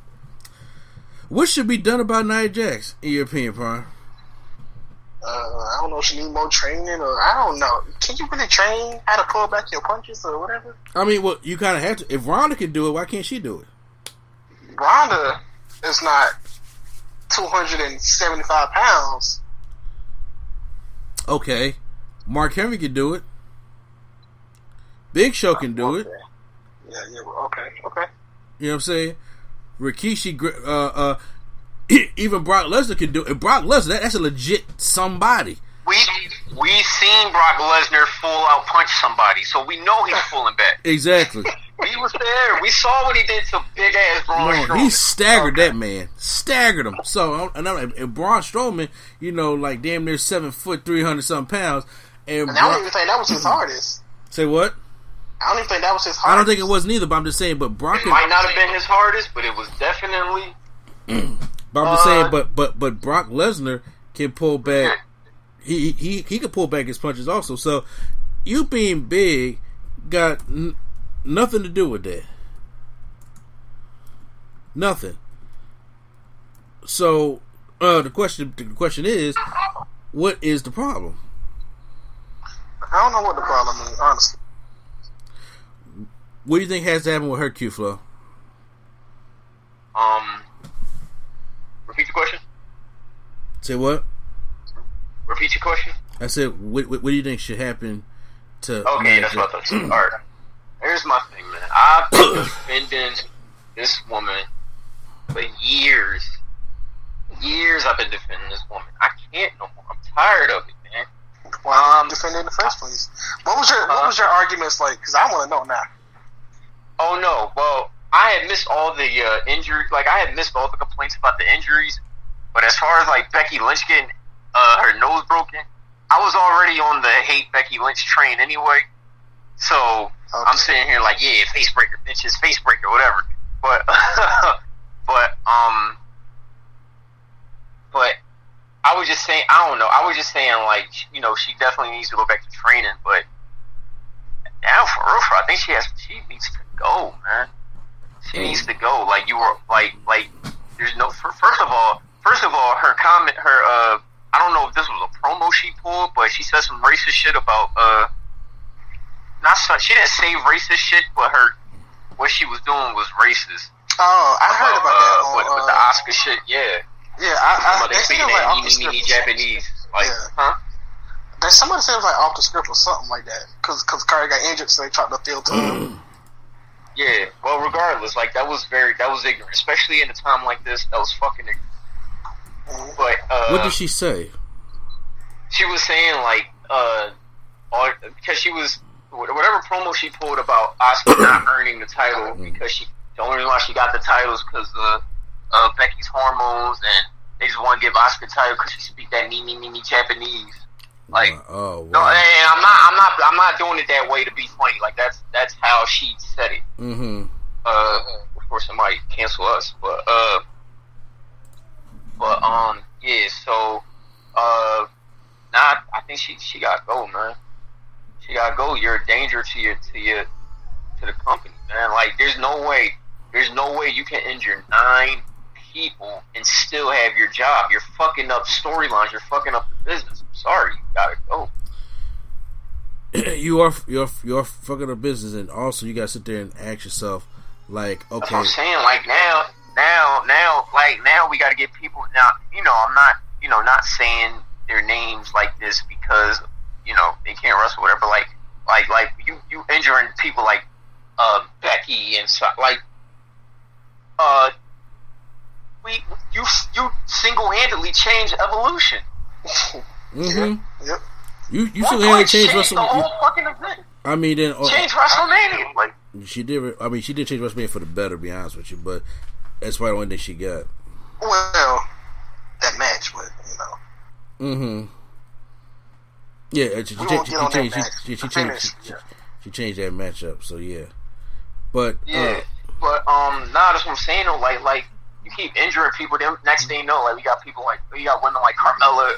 what should be done about Nia Jax in your opinion, Prime? uh, I don't know if she need more training or I don't know. Can you really train how to pull back your punches or whatever? I mean, well, you kind of have to. If Ronda can do it, why can't she do it? Ronda is not two hundred and seventy five pounds. Okay, Mark Henry can do it. Big Show can do it. Yeah, yeah, okay, okay. You know what I'm saying? Rikishi, uh, uh, even Brock Lesnar can do it. Brock Lesnar, that, that's a legit somebody. We we seen Brock Lesnar full out punch somebody, so we know he's pulling back. Exactly. We was there. We saw what he did to big ass Braun Strowman. he staggered that man, staggered him. So, and, I'm, and Braun Strowman, you know, like damn near seven foot, three hundred something pounds. And And Braun- even think that was his hardest. say what? I don't even think that was his I don't think it was neither, but I'm just saying. But Brock, It might not have been his hardest, but it was definitely. but I'm just saying. Uh, But but but Brock Lesnar can pull back. He he he can pull back his punches also. So you being big got n- nothing to do with that. Nothing. So uh, the question the question is, what is the problem? I don't know what the problem is, honestly. What do you think has to happen with her Q flow? Um, repeat the question. Say what? Repeat your question. I said, what, what, what do you think should happen to? Okay, that's what I Jax? thought. All right. Here's my thing, man. I've been defending this woman for years. Years I've been defending this woman. I can't no more. I'm tired of it, man. Why did Um, you defend in the first place? What was your What uh, was your arguments like? Because I want to know now. Oh no. Well, I had missed all the uh, injuries. Like I had missed all the complaints about the injuries. But as far as like Becky Lynch getting uh, her nose broken, I was already on the hate Becky Lynch train anyway. So I'm sitting here like, yeah, facebreaker, bitches, facebreaker, whatever. but but um, but I was just saying, I don't know. I was just saying, like, you know, she definitely needs to go back to training, but now for real, for I think she has, she needs to go, man. She needs to go. Like you were, like, like, there's no. For, first of all, first of all, her comment, her, uh, I don't know if this was a promo she pulled, but she said some racist shit about, uh, not so, she didn't say racist shit, but her, what she was doing was racist. Oh, I heard about uh, that. On, with, with the uh, Oscar shit, yeah. Yeah, I, I, Somebody they speaking said like that off the nini nini script. Japanese. Like, Yeah. huh? There's somebody said it was like off the script or something like that. Because cause Curry got injured, so they tried to field to him. Yeah. Well, regardless, like that was very that was ignorant, especially in a time like this. That was fucking ignorant. But uh, What did she say? she was saying like uh, because she was whatever promo she pulled about Asuka not earning the title because she the only reason why she got the title is because of uh, Becky's hormones and they just want to give Asuka title because she speak that nini nini Japanese. Like Oh, no, wow. and I'm not I'm not I'm not doing it that way to be funny. Like that's that's how she said it. Mm-hmm. Uh, before somebody cancel us, but uh, but um, yeah. So uh, nah, I think she she got to go, man. She got to go. You're a danger to your to your to the company, man. Like there's no way, there's no way you can injure nine people and still have your job. You're fucking up storylines. You're fucking up the business. Sorry, you gotta go. you are you're you're fucking a business, and also you gotta sit there and ask yourself, like, okay, I'm saying. Like now, now, now, like now, we got to get people. Now, you know, I'm not, you know, not saying their names like this because you know they can't wrestle, whatever. Like, like, like you, you injuring people like uh, Becky and so, like, uh, we, you, you single handedly changed evolution. mm-hmm. Yep. You you One still had to change changed the WrestleMania. whole fucking event. I mean, then uh, Change WrestleMania. Like, she did. I mean, she did change WrestleMania for the better. To be honest with you, but that's probably the only thing she got. Well, that match, but, you know. Mm-hmm. Yeah, uh, she, she, she, she get on that changed. She, she, changed. yeah. she changed that matchup. So yeah, but Yeah, uh, but um, nah, that's what I'm saying. Though, like, like you keep injuring people. Then next thing you know, like we got people like we got women like Carmella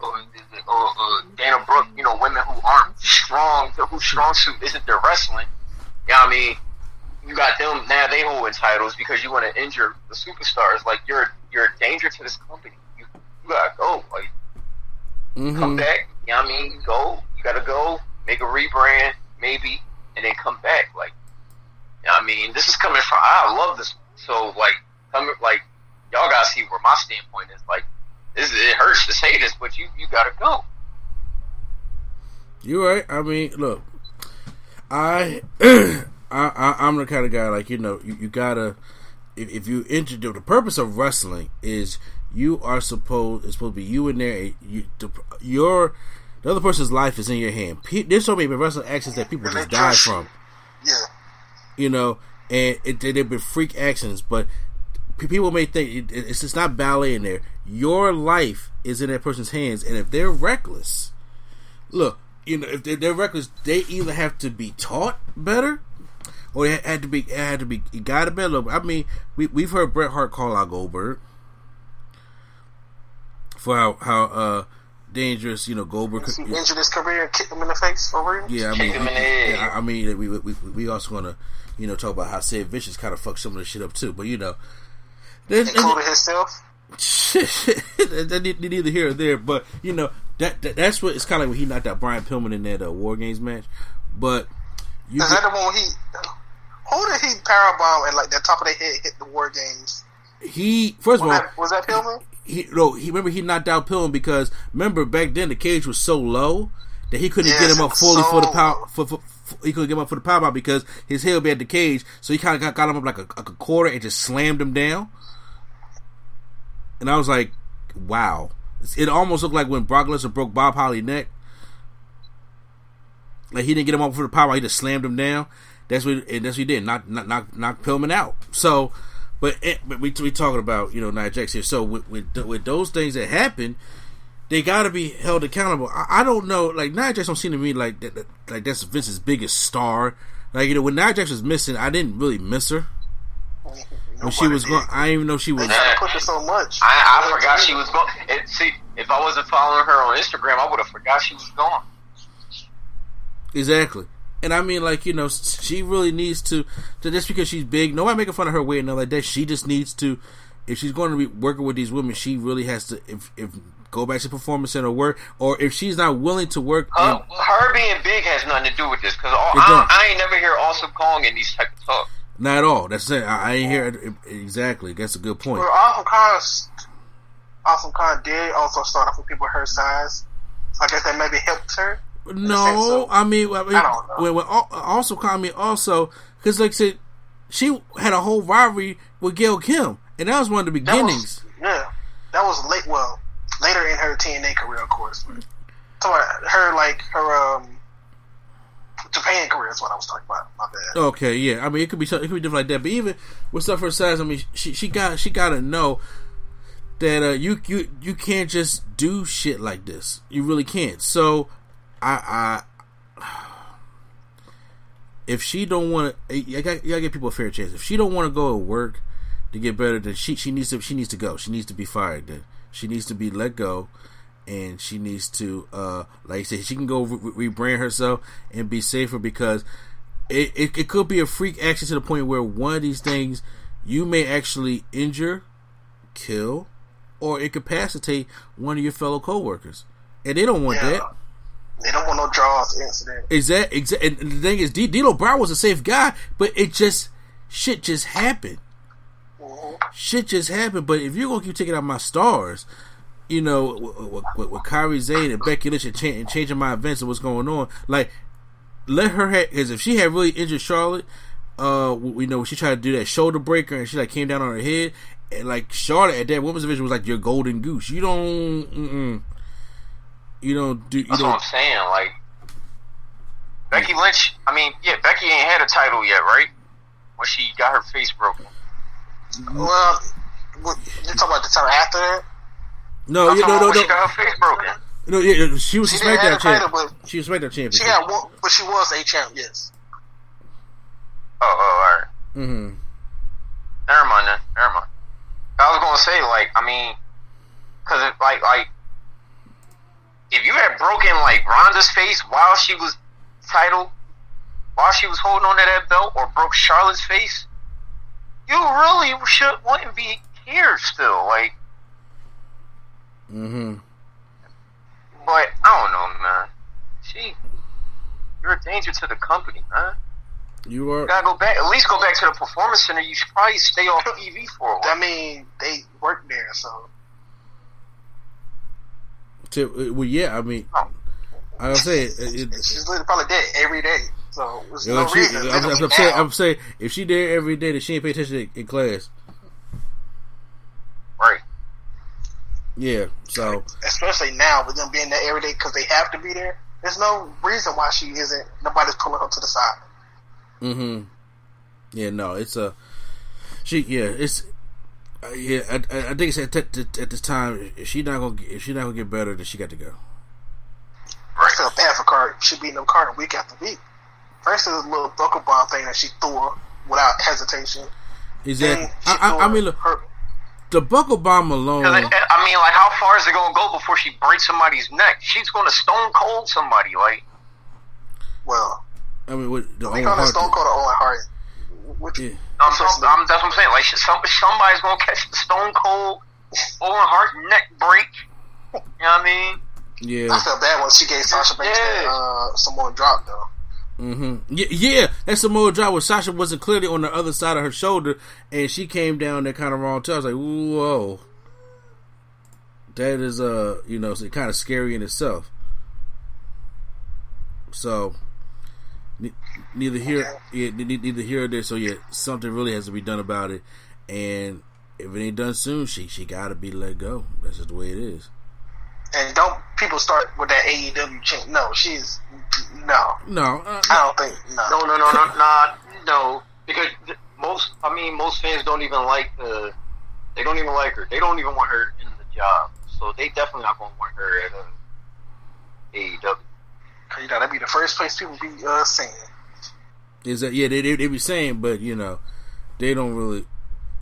or, or Dana Brooke. You know, women who aren't strong, whose strong suit isn't their wrestling. You know what I mean? You got them now. They holding titles because you want to injure the superstars. Like you're you're a danger to this company. You you gotta go. Like mhm. come back. You know what I mean? Go. You gotta go. Make a rebrand, maybe, and then come back. Like, you know what I mean? This is coming from. I love this. So like, coming like, y'all gotta see where my standpoint is. Like, this it hurts to say this, but you you gotta go. You're right. I mean, look, I, I, I I'm the kind of guy like you know you, you gotta if, if you introduce the purpose of wrestling is you are supposed it's supposed to be you in there. You the, your the other person's life is in your hand. Pe- There's so many wrestling actions that people just die from. Yeah. you know, and it, they've been freak accidents, but people may think it, it's just not ballet in there. Your life is in that person's hands, and if they're reckless, look, you know, if they're, they're reckless, they either have to be taught better, or it had to be, it had to be, it got to be a little. I mean, we we've heard Bret Hart call out Goldberg for how how uh dangerous, you know, Goldberg. He could- injured his career and kicked him in the face for real. yeah, I mean, Kick him in the head. yeah, I I mean, we we we, we also gonna you know talk about how Sid Vicious kind of fucked some of the shit up too, but you know, there's, Including himself. that need- neither here or there. But you know that, that that's what it's kind of like when he knocked out Brian Pillman in that uh, War Games match. But you Is that the one he? Who did he powerbomb and like the top of their head hit the war games? he first of all that, was that Pillman? he no he remember he knocked out Pillman because remember back then the cage was so low that he couldn't Yes, get him up fully for the so power for, for, for- he couldn't get him up for the power bomb because his head would be at the cage so he kind of got, got him up like a, like a quarter and just slammed him down and I was like wow it almost looked like when Brock Lesnar broke Bob Holly neck like he didn't get him up for the power he just slammed him down that's what and that's what he did knock knock knock, knock Pillman out so but, it, but we we talking about you know Nia Jax here. So with, with with those things that happen, they got to be held accountable. I, I don't know, like Nia Jax don't seem to me like that, that- like that's Vince's biggest star. Like you know when Nia Jax was missing, I didn't really miss her. Oh, when she was going. I didn't even know she was. They try to push her so much. I, I forgot she was going. It, see, if I wasn't following her on Instagram, I would have forgot she was gone. Exactly. And I mean, like you know, she really needs to. to just because she's big, nobody making fun of her weight and all like that. She just needs to. If she's going to be working with these women, she really has to. If if go back to performance center work, or if she's not willing to work, Her, in, her being big has nothing to do with this because I, I ain't never hear Awesome Kong in these type of talk. Not at all. That's it. I, I ain't hear it exactly. That's a good point. Well, Awesome Kong, Awesome Kong did also start off with people her size. So I guess that maybe helped her. No, I mean, I mean, I don't know. also call me also because like I said, she had a whole rivalry with Gail Kim, and that was one of the That beginnings. was, yeah, that was late. Well, later in her TNA career, of course. So her like her um Japan career is what I was talking about. My bad. Okay, yeah. I mean, it could be something, it could be different like that. But even with stuff her size, I mean, she she got she got to know that uh, you you you can't just do shit like this. You really can't. So, I I if she don't want to, you gotta give people a fair chance. If she don't want to go to work to get better, then she she needs to she needs to go. She needs to be fired. Then she needs to be let go. And she needs to, uh, like I said, she can go re- rebrand herself and be safer because it, it, it could be a freak action to the point where one of these things you may actually injure, kill, or incapacitate one of your fellow coworkers, and they don't want Yeah. that. They don't want no Droz incident. Is that exa- And the thing is, D- D'Lo Brown was a safe guy, but it just shit just happened. Shit just happened. But if you're gonna keep taking out my stars, you know, with, with, with, with Kairi Sane and Becky Lynch and, cha- and changing my events and what's going on, like let her have because if she had really injured Charlotte, uh, we know she tried to do that shoulder breaker and she like came down on her head, and like Charlotte at that women's division was like your golden goose. You don't, mm-mm. you don't do. You That's don't, what I'm saying. Like Becky Lynch. I mean, yeah, Becky ain't had a title yet, right? When she got her face broken. Well, what, you talking about the time after that? No, I'm yeah, no, no, no. She got her face broken. No, yeah, yeah, she was She a didn't have SmackDown a title, champion. but She was a SmackDown champion. she had one, but she was a champ. Yes. Oh, oh, all right. Mm-hmm. Never mind then. Never mind. I was gonna say, like, I mean, cause like, like, if you had broken like Ronda's face while she was title, while she was holding on to that belt, or broke Charlotte's face, you really should wouldn't be here still. Like, Mm-hmm. but I don't know, man. She, you're a danger to the company, man. You are. You gotta go back. At least go back to the performance center. You should probably stay off TV for a while. I mean, they work there, so To, well, yeah, I mean, I don't say it. it, it she's literally probably there every day. So there's you no know, she, reason. I'm, I'm, I'm saying. I'm saying, if she there every day, that she ain't pay attention in class. Right. Yeah. So especially now with them being there every day because they have to be there. There's no reason why she isn't. Nobody's pulling her to the side. Mm-hmm. Yeah, no, it's a she. Yeah, it's uh, yeah. I, I think it's at, at, at this time. If she not gonna if she not gonna get better, then she got to go. Right. I feel bad for Carter. She beating up Carter week after week. First, was a little buckle bomb thing that she threw without hesitation. Exactly. I, I, I mean, look, her, the buckle bomb alone. it- I mean, like, how far is it gonna go before she breaks somebody's neck? She's gonna stone cold somebody. Like, well, I mean, what the we Owen call that Hart Stone. Cold or Owen Hart. Which, Yeah. I'm, I'm, I'm, that's what I'm saying. Like, some, somebody's gonna catch the stone cold Owen Hart neck break. You know what I mean? Yeah. I felt bad when she gave Sasha Banks that Yeah. uh, Samoan drop though. Hmm Yeah, yeah, that Samoa drop where Sasha wasn't clearly on the other side of her shoulder, and she came down there kind of wrong too. I was like, whoa, that is uh, you know, kind of scary in itself. So, ne- neither here, yeah, ne- ne- neither here or there. So yeah, something really has to be done about it, and if it ain't done soon, she she got to be let go. That's just the way it is. And don't people start with that AEW chant? No, she's no. No, uh, I don't think no. No, no, no, no, nah, no. Because most, I mean, most fans don't even like the. They don't even like her. They don't even want her in the job. So they definitely not gonna want her at uh, AEW. You know that'd be the first place people be uh, saying. is that yeah? They, they they be saying, but you know, they don't really.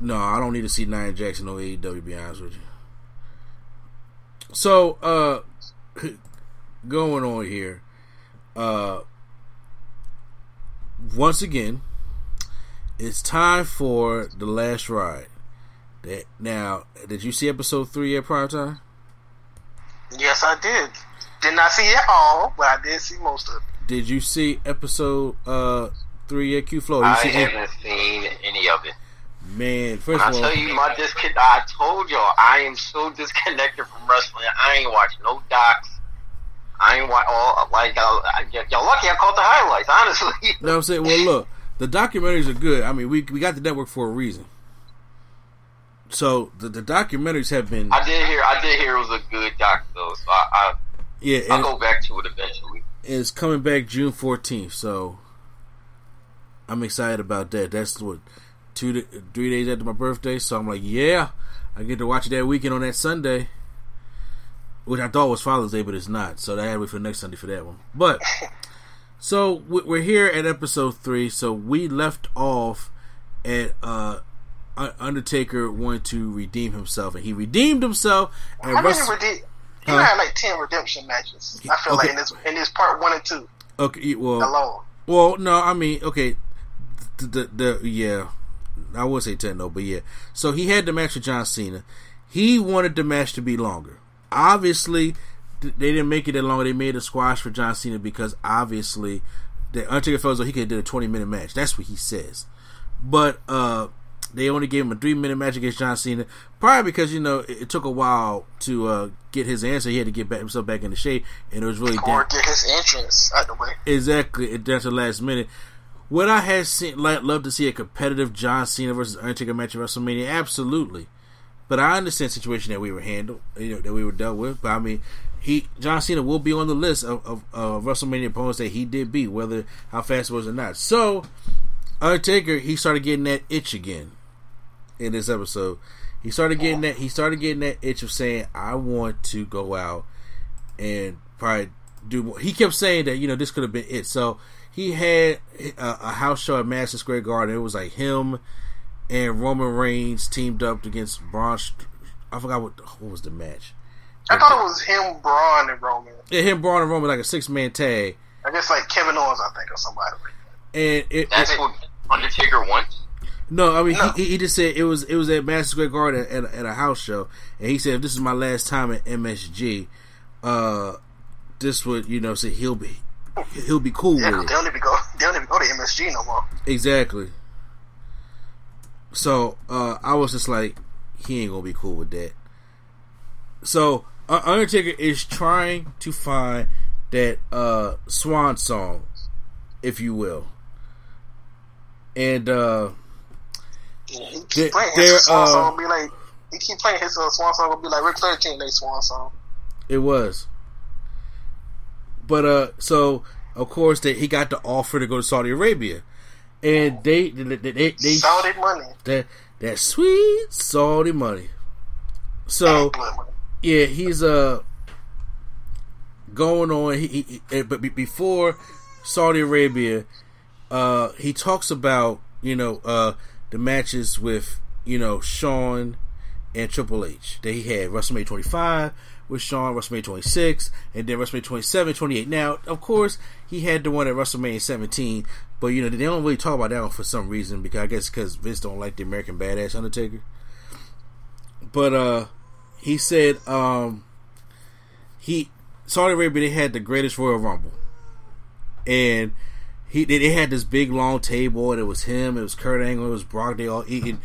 No, I don't need to see Nia Jackson on AEW. Be honest with you. So, uh, going on here, uh, once again, it's time for the last ride. That now, did you see episode three at prime time? Yes, I did. Did not see it all, but I did see most of it. Did you see episode uh three at Q Flow? I see haven't seen any of it. Man, first I of all, tell you, my discon- I told y'all, I am so disconnected from wrestling. I ain't watch no docs. I ain't watch all like y'all lucky I caught the highlights. Honestly, you know what I'm saying? Well, look, the documentaries are good. I mean, we we got the network for a reason. So the, the documentaries have been I did hear. I did hear it was a good doc though. So I, I yeah, I'll go back to it eventually. it's coming back June 14th. So I'm excited about that. That's what two to, three days after my birthday. So I'm like, yeah, I get to watch it that weekend on that Sunday, which I thought was Father's Day, but it's not. So I had to wait for next Sunday for that one. But so we- we're here at episode three. So we left off at uh Undertaker wanted to redeem himself, and he redeemed himself. And How many Russ- rede- He Huh? had like ten redemption matches. I feel Okay. like in this in this part one and two okay, well, alone. Well, no, I mean, okay, the, the, the yeah, I would say ten though, but yeah. So he had the match with John Cena. He wanted the match to be longer. Obviously, th- they didn't make it that long. They made a squash for John Cena because obviously the Undertaker felt as though he could have did a twenty minute match. That's what he says. But uh they only gave him a three minute match against John Cena, probably because you know it, it took a while to uh, get his answer. He had to get back, himself back in the shape, and it was really Or damn- get his entrance out the way. Exactly, it down to the last minute. Would I have seen, like, love to see a competitive John Cena versus Undertaker match at WrestleMania? Absolutely, but I understand the situation that we were handled, you know, that we were dealt with. But I mean, he John Cena will be on the list of, of, of WrestleMania opponents that he did beat, whether how fast it was or not. So Undertaker, he started getting that itch again in this episode. He started getting that. He started getting that itch of saying, "I want to go out and probably do more." He kept saying that you know this could have been it. So he had a, a house show at Madison Square Garden. It was like him and Roman Reigns teamed up against Braun. St- I forgot what what was the match. I thought it was him, Braun, and Roman. Yeah, him, Braun, and Roman like a six man tag, I guess like Kevin Owens, I think, or somebody. And it, That's it- what Undertaker wants. No, I mean No. He, he just said it was it was at Madison Square Garden at, at a house show, and he said if this is my last time at MSG, uh, this would you know say he'll be he'll be cool Yeah, with they don't even go. They don't even go to MSG no more. exactly. So uh, I was just like, he ain't gonna be cool with that. So uh, Undertaker is trying to find that uh, swan song, if you will, and. uh Yeah, he keep playing his swan uh, song. Be like, he keep playing his uh, swan song. Will be like Ric Flair changed their swan song. It was. But uh so of course they, he got the offer to go to Saudi Arabia. And they they they, they, they Saudi money. that that sweet Saudi money. So yeah, he's uh going on. He, he, he- but before Saudi Arabia, uh, he talks about you know uh the matches with you know Shawn and Triple H that he had WrestleMania 25 with Shawn, WrestleMania 26, and then WrestleMania 27, 28. Now, of course, he had the one at WrestleMania 17, but you know they don't really talk about that one for some reason because I guess because Vince don't like the American Badass Undertaker. But uh, he said um, he Saudi Arabia they had the greatest Royal Rumble, and he they, had this big long table, and it was him, it was Kurt Angle, it was Brock. They all eating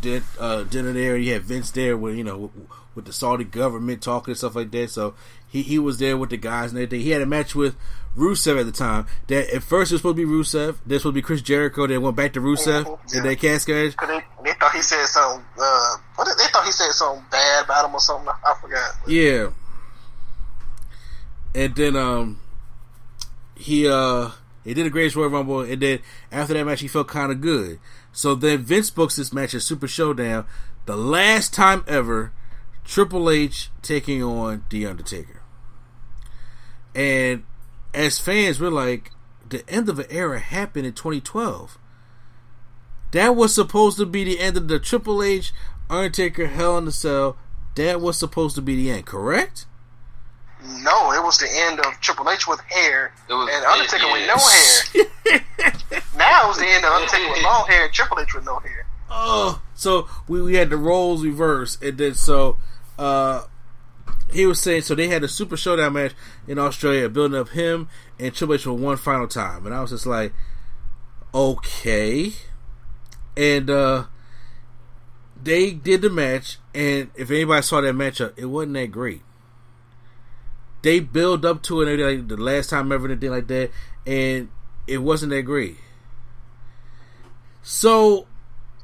did, uh, dinner there. You had Vince there with you know with, the Saudi government talking and stuff like that. So he he was there with the guys and everything. He had a match with Rusev at the time. That at first it was supposed to be Rusev. Then supposed to be Chris Jericho. Then went back to Rusev Mhm, in yeah. that match. They, they thought he said something. Uh, what did, they thought he said something bad about him or something. I forgot. Yeah. And then um he uh he did a greatest Royal Rumble and then after that match he felt kinda good. So then Vince books this match at Super Showdown, the last time ever Triple H taking on The Undertaker. And as fans we're like, the end of an era happened in twenty twelve. That was supposed to be the end of the Triple H Undertaker Hell in the Cell. That was supposed to be the end, correct? No, it was the end of Triple H with hair was- and Undertaker yeah. with no hair. now it was the end of Undertaker with long hair and Triple H with no hair. Oh, so we, we had the roles reversed, and then so uh, he was saying so they had a Super Showdown match in Australia, building up him and Triple H for one final time, and I was just like, okay, and uh, they did the match, and if anybody saw that matchup, it wasn't that great. They build up to it like the last time ever, and everything like that, and it wasn't that great. So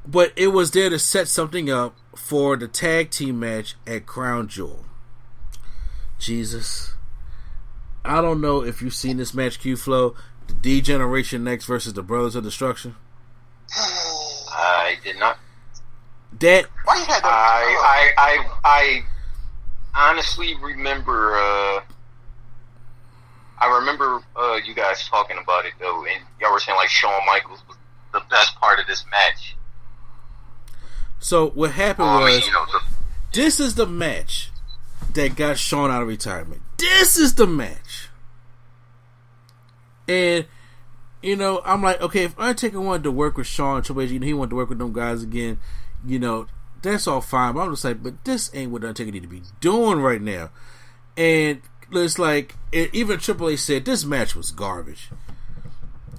but it was there to set something up for the tag team match at Crown Jewel. Jesus. I don't know if you've seen this match, Q Flow. The D Generation X versus the Brothers of Destruction. I did not. That Why you had to? I I I I honestly remember. uh I remember uh you guys talking about it though, and y'all were saying like Shawn Michaels was the best part of this match. So what happened I mean, was you know, the, this is the match that got Shawn out of retirement. This is the match. And you know, I'm like, okay, if Undertaker wanted to work with Shawn Triple H, you know, he wanted to work with them guys again, you know, that's all fine. But I'm just like, but this ain't what Undertaker need to be doing right now. And it's like, and even Triple H said this match was garbage.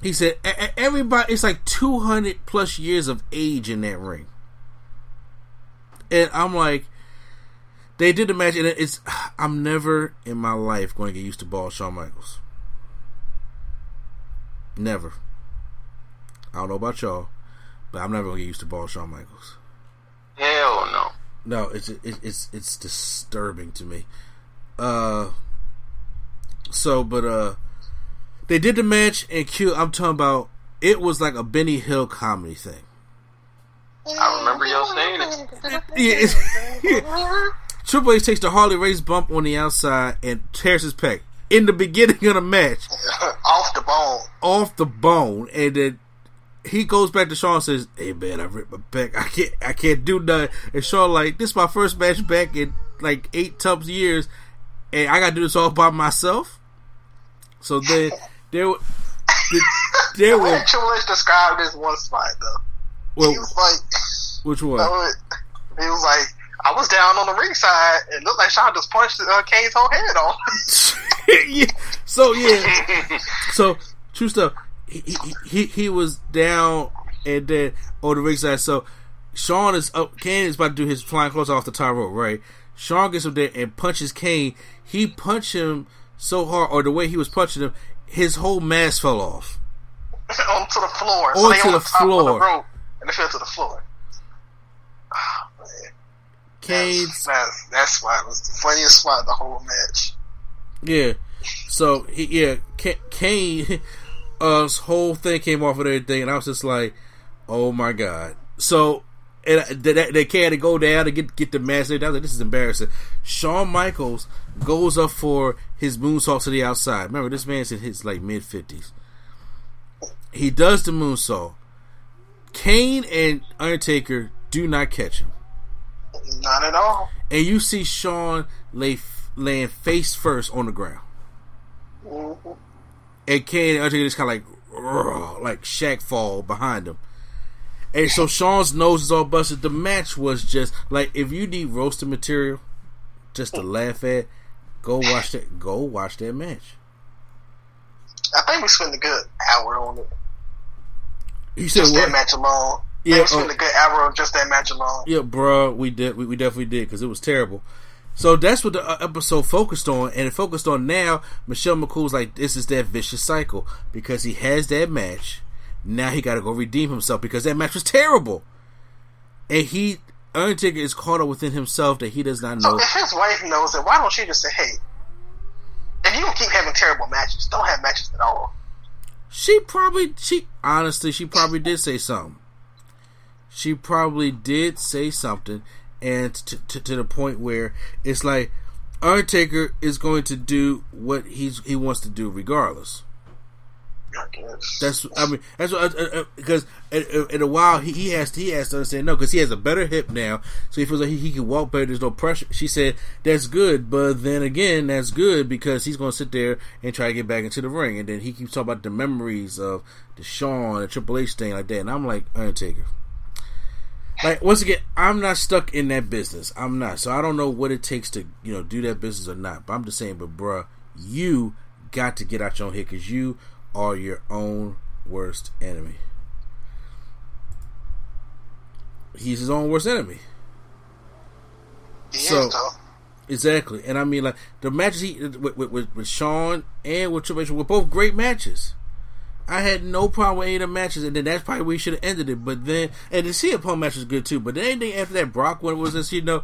He said "E- e- everybody, it's like 200 plus years of age in that ring. And I'm like, they did the match, and it's. I'm never in my life going to get used to ball Shawn Michaels. Never. I don't know about y'all, but I'm never going to get used to ball Shawn Michaels. hell no. No, it's it's it's it's disturbing to me. Uh, so but uh, they did the match and Q. I'm talking about it was like a Benny Hill comedy thing. I remember y'all saying it. Yeah, Triple H takes the Harley Race bump on the outside and tears his pec in the beginning of the match off the bone. off the bone, and then he goes back to Shawn and says, "Hey man, I ripped my pec. I can't, I can't do nothing." And Shawn like, "This is my first match back in like eight tubs years, and I got to do this all by myself." So then there, there The were Triple H described this one spot though. Well, He was like, which one? he was like, I was down on the ringside. And it looked like Shawn just punched uh, Kane's whole head off. yeah. So yeah, so true stuff. He, he he he was down and then on the ringside. So Shawn is up. Kane is about to do his flying close off the top rope. Right. Shawn gets up there and punches Kane. He punched him so hard, or the way he was punching him, his whole mask fell off. onto the floor. Onto on the floor. the and it fell to the floor. Oh, man. Kane's That's, that spot was the funniest spot of the whole match. Yeah. So he yeah, Ka- Kane uh whole thing came off of everything and I was just like, "Oh my god." So and they, they had to go down to get get the match. I was like, "This is embarrassing." Shawn Michaels goes up for his moonsault to the outside. Remember, this man's in his like mid fifties. He does the moonsault. Kane and Undertaker do not catch him Not at all. and you see Shawn lay laying face first on the ground, Mhm. and Kane and Undertaker just kind of like like Shaq fall behind him, and so Shawn's nose is all busted. The match was just like if you need roasted material, just to laugh at, go watch that. Go watch that match. I think we spent a good hour on it. You said Just that what? match alone. Yeah, spent oh. a good hour just that match alone. Yeah, bro, we did. We, we definitely did because it was terrible. So that's what the uh, episode focused on, and it focused on now. Michelle McCool's like, this is that vicious cycle because he has that match. Now he got to go redeem himself because that match was terrible, and he Undertaker is caught up within himself that he does not know. So if his wife knows it, why don't she just say, "Hey, if you keep having terrible matches, don't have matches at all." She probably, she honestly, she probably did say something. She probably did say something, and to, to, to the point where it's like Undertaker is going to do what he's he wants to do regardless. That's I mean that's what uh, uh, because in, a while he, he has to, he has to understand no because he has a better hip now so he feels like he, he can walk better there's no pressure. She said that's good but then again that's good because he's to sit there and try to get back into the ring and then he keeps talking about the memories of the Shawn and Triple H thing like that and I'm like Undertaker. Like once again I'm not stuck in that business. I'm not so I don't know what it takes to you know do that business or not but I'm just saying but bruh you got to get out your own head because you are your own worst enemy. He's his own worst enemy. He so is, though. exactly, and I mean like the matches he with with, with, with Shawn and with Triple H were both great matches. I had no problem with any of the matches, and then that's probably where he should have ended it. But then, and the CM Punk match was good too. But then anything after that, Brock one was just you know,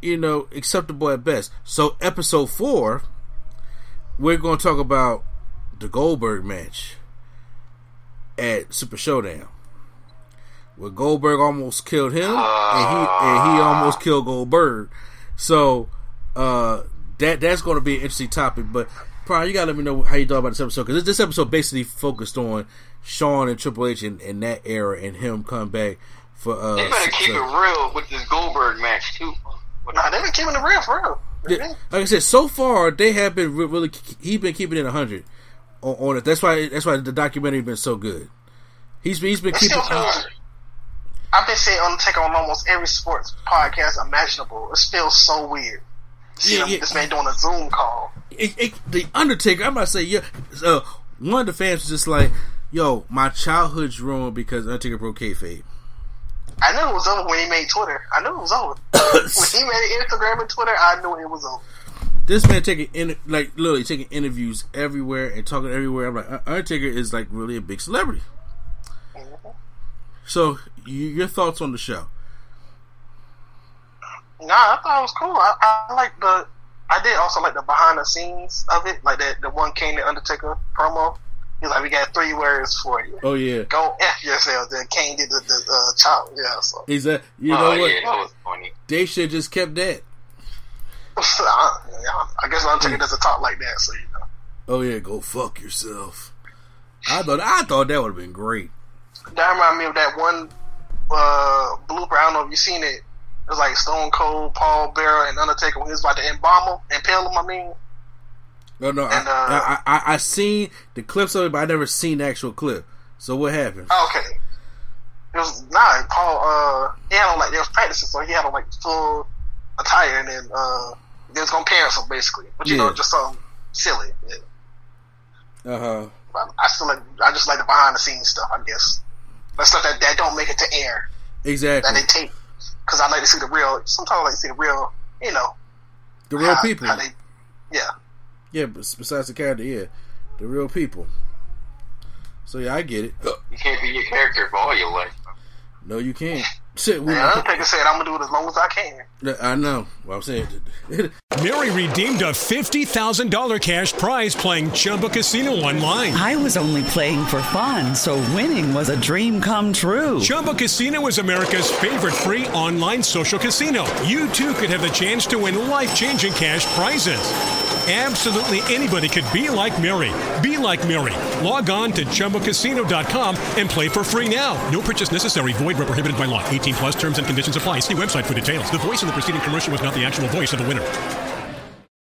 you know, acceptable at best. So episode four, we're going to talk about the Goldberg match at Super Showdown, where Goldberg almost killed him, and he and he almost killed Goldberg. So uh, that that's going to be an interesting topic. But Brian, you got to let me know how you thought about this episode because this, this episode basically focused on Shawn and Triple H in, in that era and him come back for. Uh, They better keep it real with this Goldberg match too. Nah, they been keeping it real for real. Yeah, like I said, so far they have been really. He's been keeping it hundred on, on it. That's why. That's why the documentary been so good. He's been. He's been It keeping. I've been saying Undertaker on almost every sports podcast imaginable. It feels so weird. See Yeah, him, yeah. this man doing a Zoom call. it, it, the Undertaker. I'm not saying yeah. Uh, one of the fans was just like, "Yo, my childhood's ruined because Undertaker broke kayfabe." I knew it was over when he made Twitter. I knew it was over. when he made Instagram and Twitter, I knew it was over. This man taking in like literally taking interviews everywhere and talking everywhere. I'm like, "Uh, Undertaker is like really a big celebrity. So, you, your thoughts on the show? Nah, I thought it was cool. I, I like the. I did also like the behind the scenes of it, like that the one Kane the Undertaker promo. He's like, we got three words for you. Oh yeah, Go f yourself. Then Kane did the, the uh, chop. Yeah, so he's a. You know oh what? yeah, that was funny. They should just kept that. I, I guess Undertaker doesn't talk like that. So you know. Oh yeah, go fuck yourself. I thought I thought that would have been great. That reminded me of that one uh, blooper. I don't know if you seen it. It was like Stone Cold, Paul Bearer, and Undertaker when he was about to embalm him, impale him. I mean, No, no, And, uh, I, I, I, I seen the clips of it, but I never seen the actual clip. So what happened? oh, okay. It was nah. Paul, uh, he had on like they was practicing, so he had on like full attire, and then uh, they was gonna parents him basically, but you Yeah. know, just something silly. Yeah. Uh huh. I still like, I just like the behind the scenes stuff. I guess that stuff that, that don't make it to air Exactly. that Exactly. they tape because I like to see the real. Sometimes I like to see the real, you know, The real how- people. how they, yeah. Yeah, but besides the character, yeah, the real people. So yeah, I get it. You can't be your character for all your life. No, you can't. Shit, we, And Undertaker said, "I'm gonna do it as long as I can." I know. What I'm saying. Mary redeemed a $50,000 cash prize playing Chumba Casino online. I was only playing for fun, so winning was a dream come true. Chumba Casino is America's favorite free online social casino. You too could have the chance to win life changing cash prizes. Absolutely anybody could be like Mary. Be like Mary. Log on to ChumbaCasino.com and play for free now. No purchase necessary. Void where prohibited by law. 18 plus terms and conditions apply. See website for details. The voice in the preceding commercial was not the actual voice of the winner.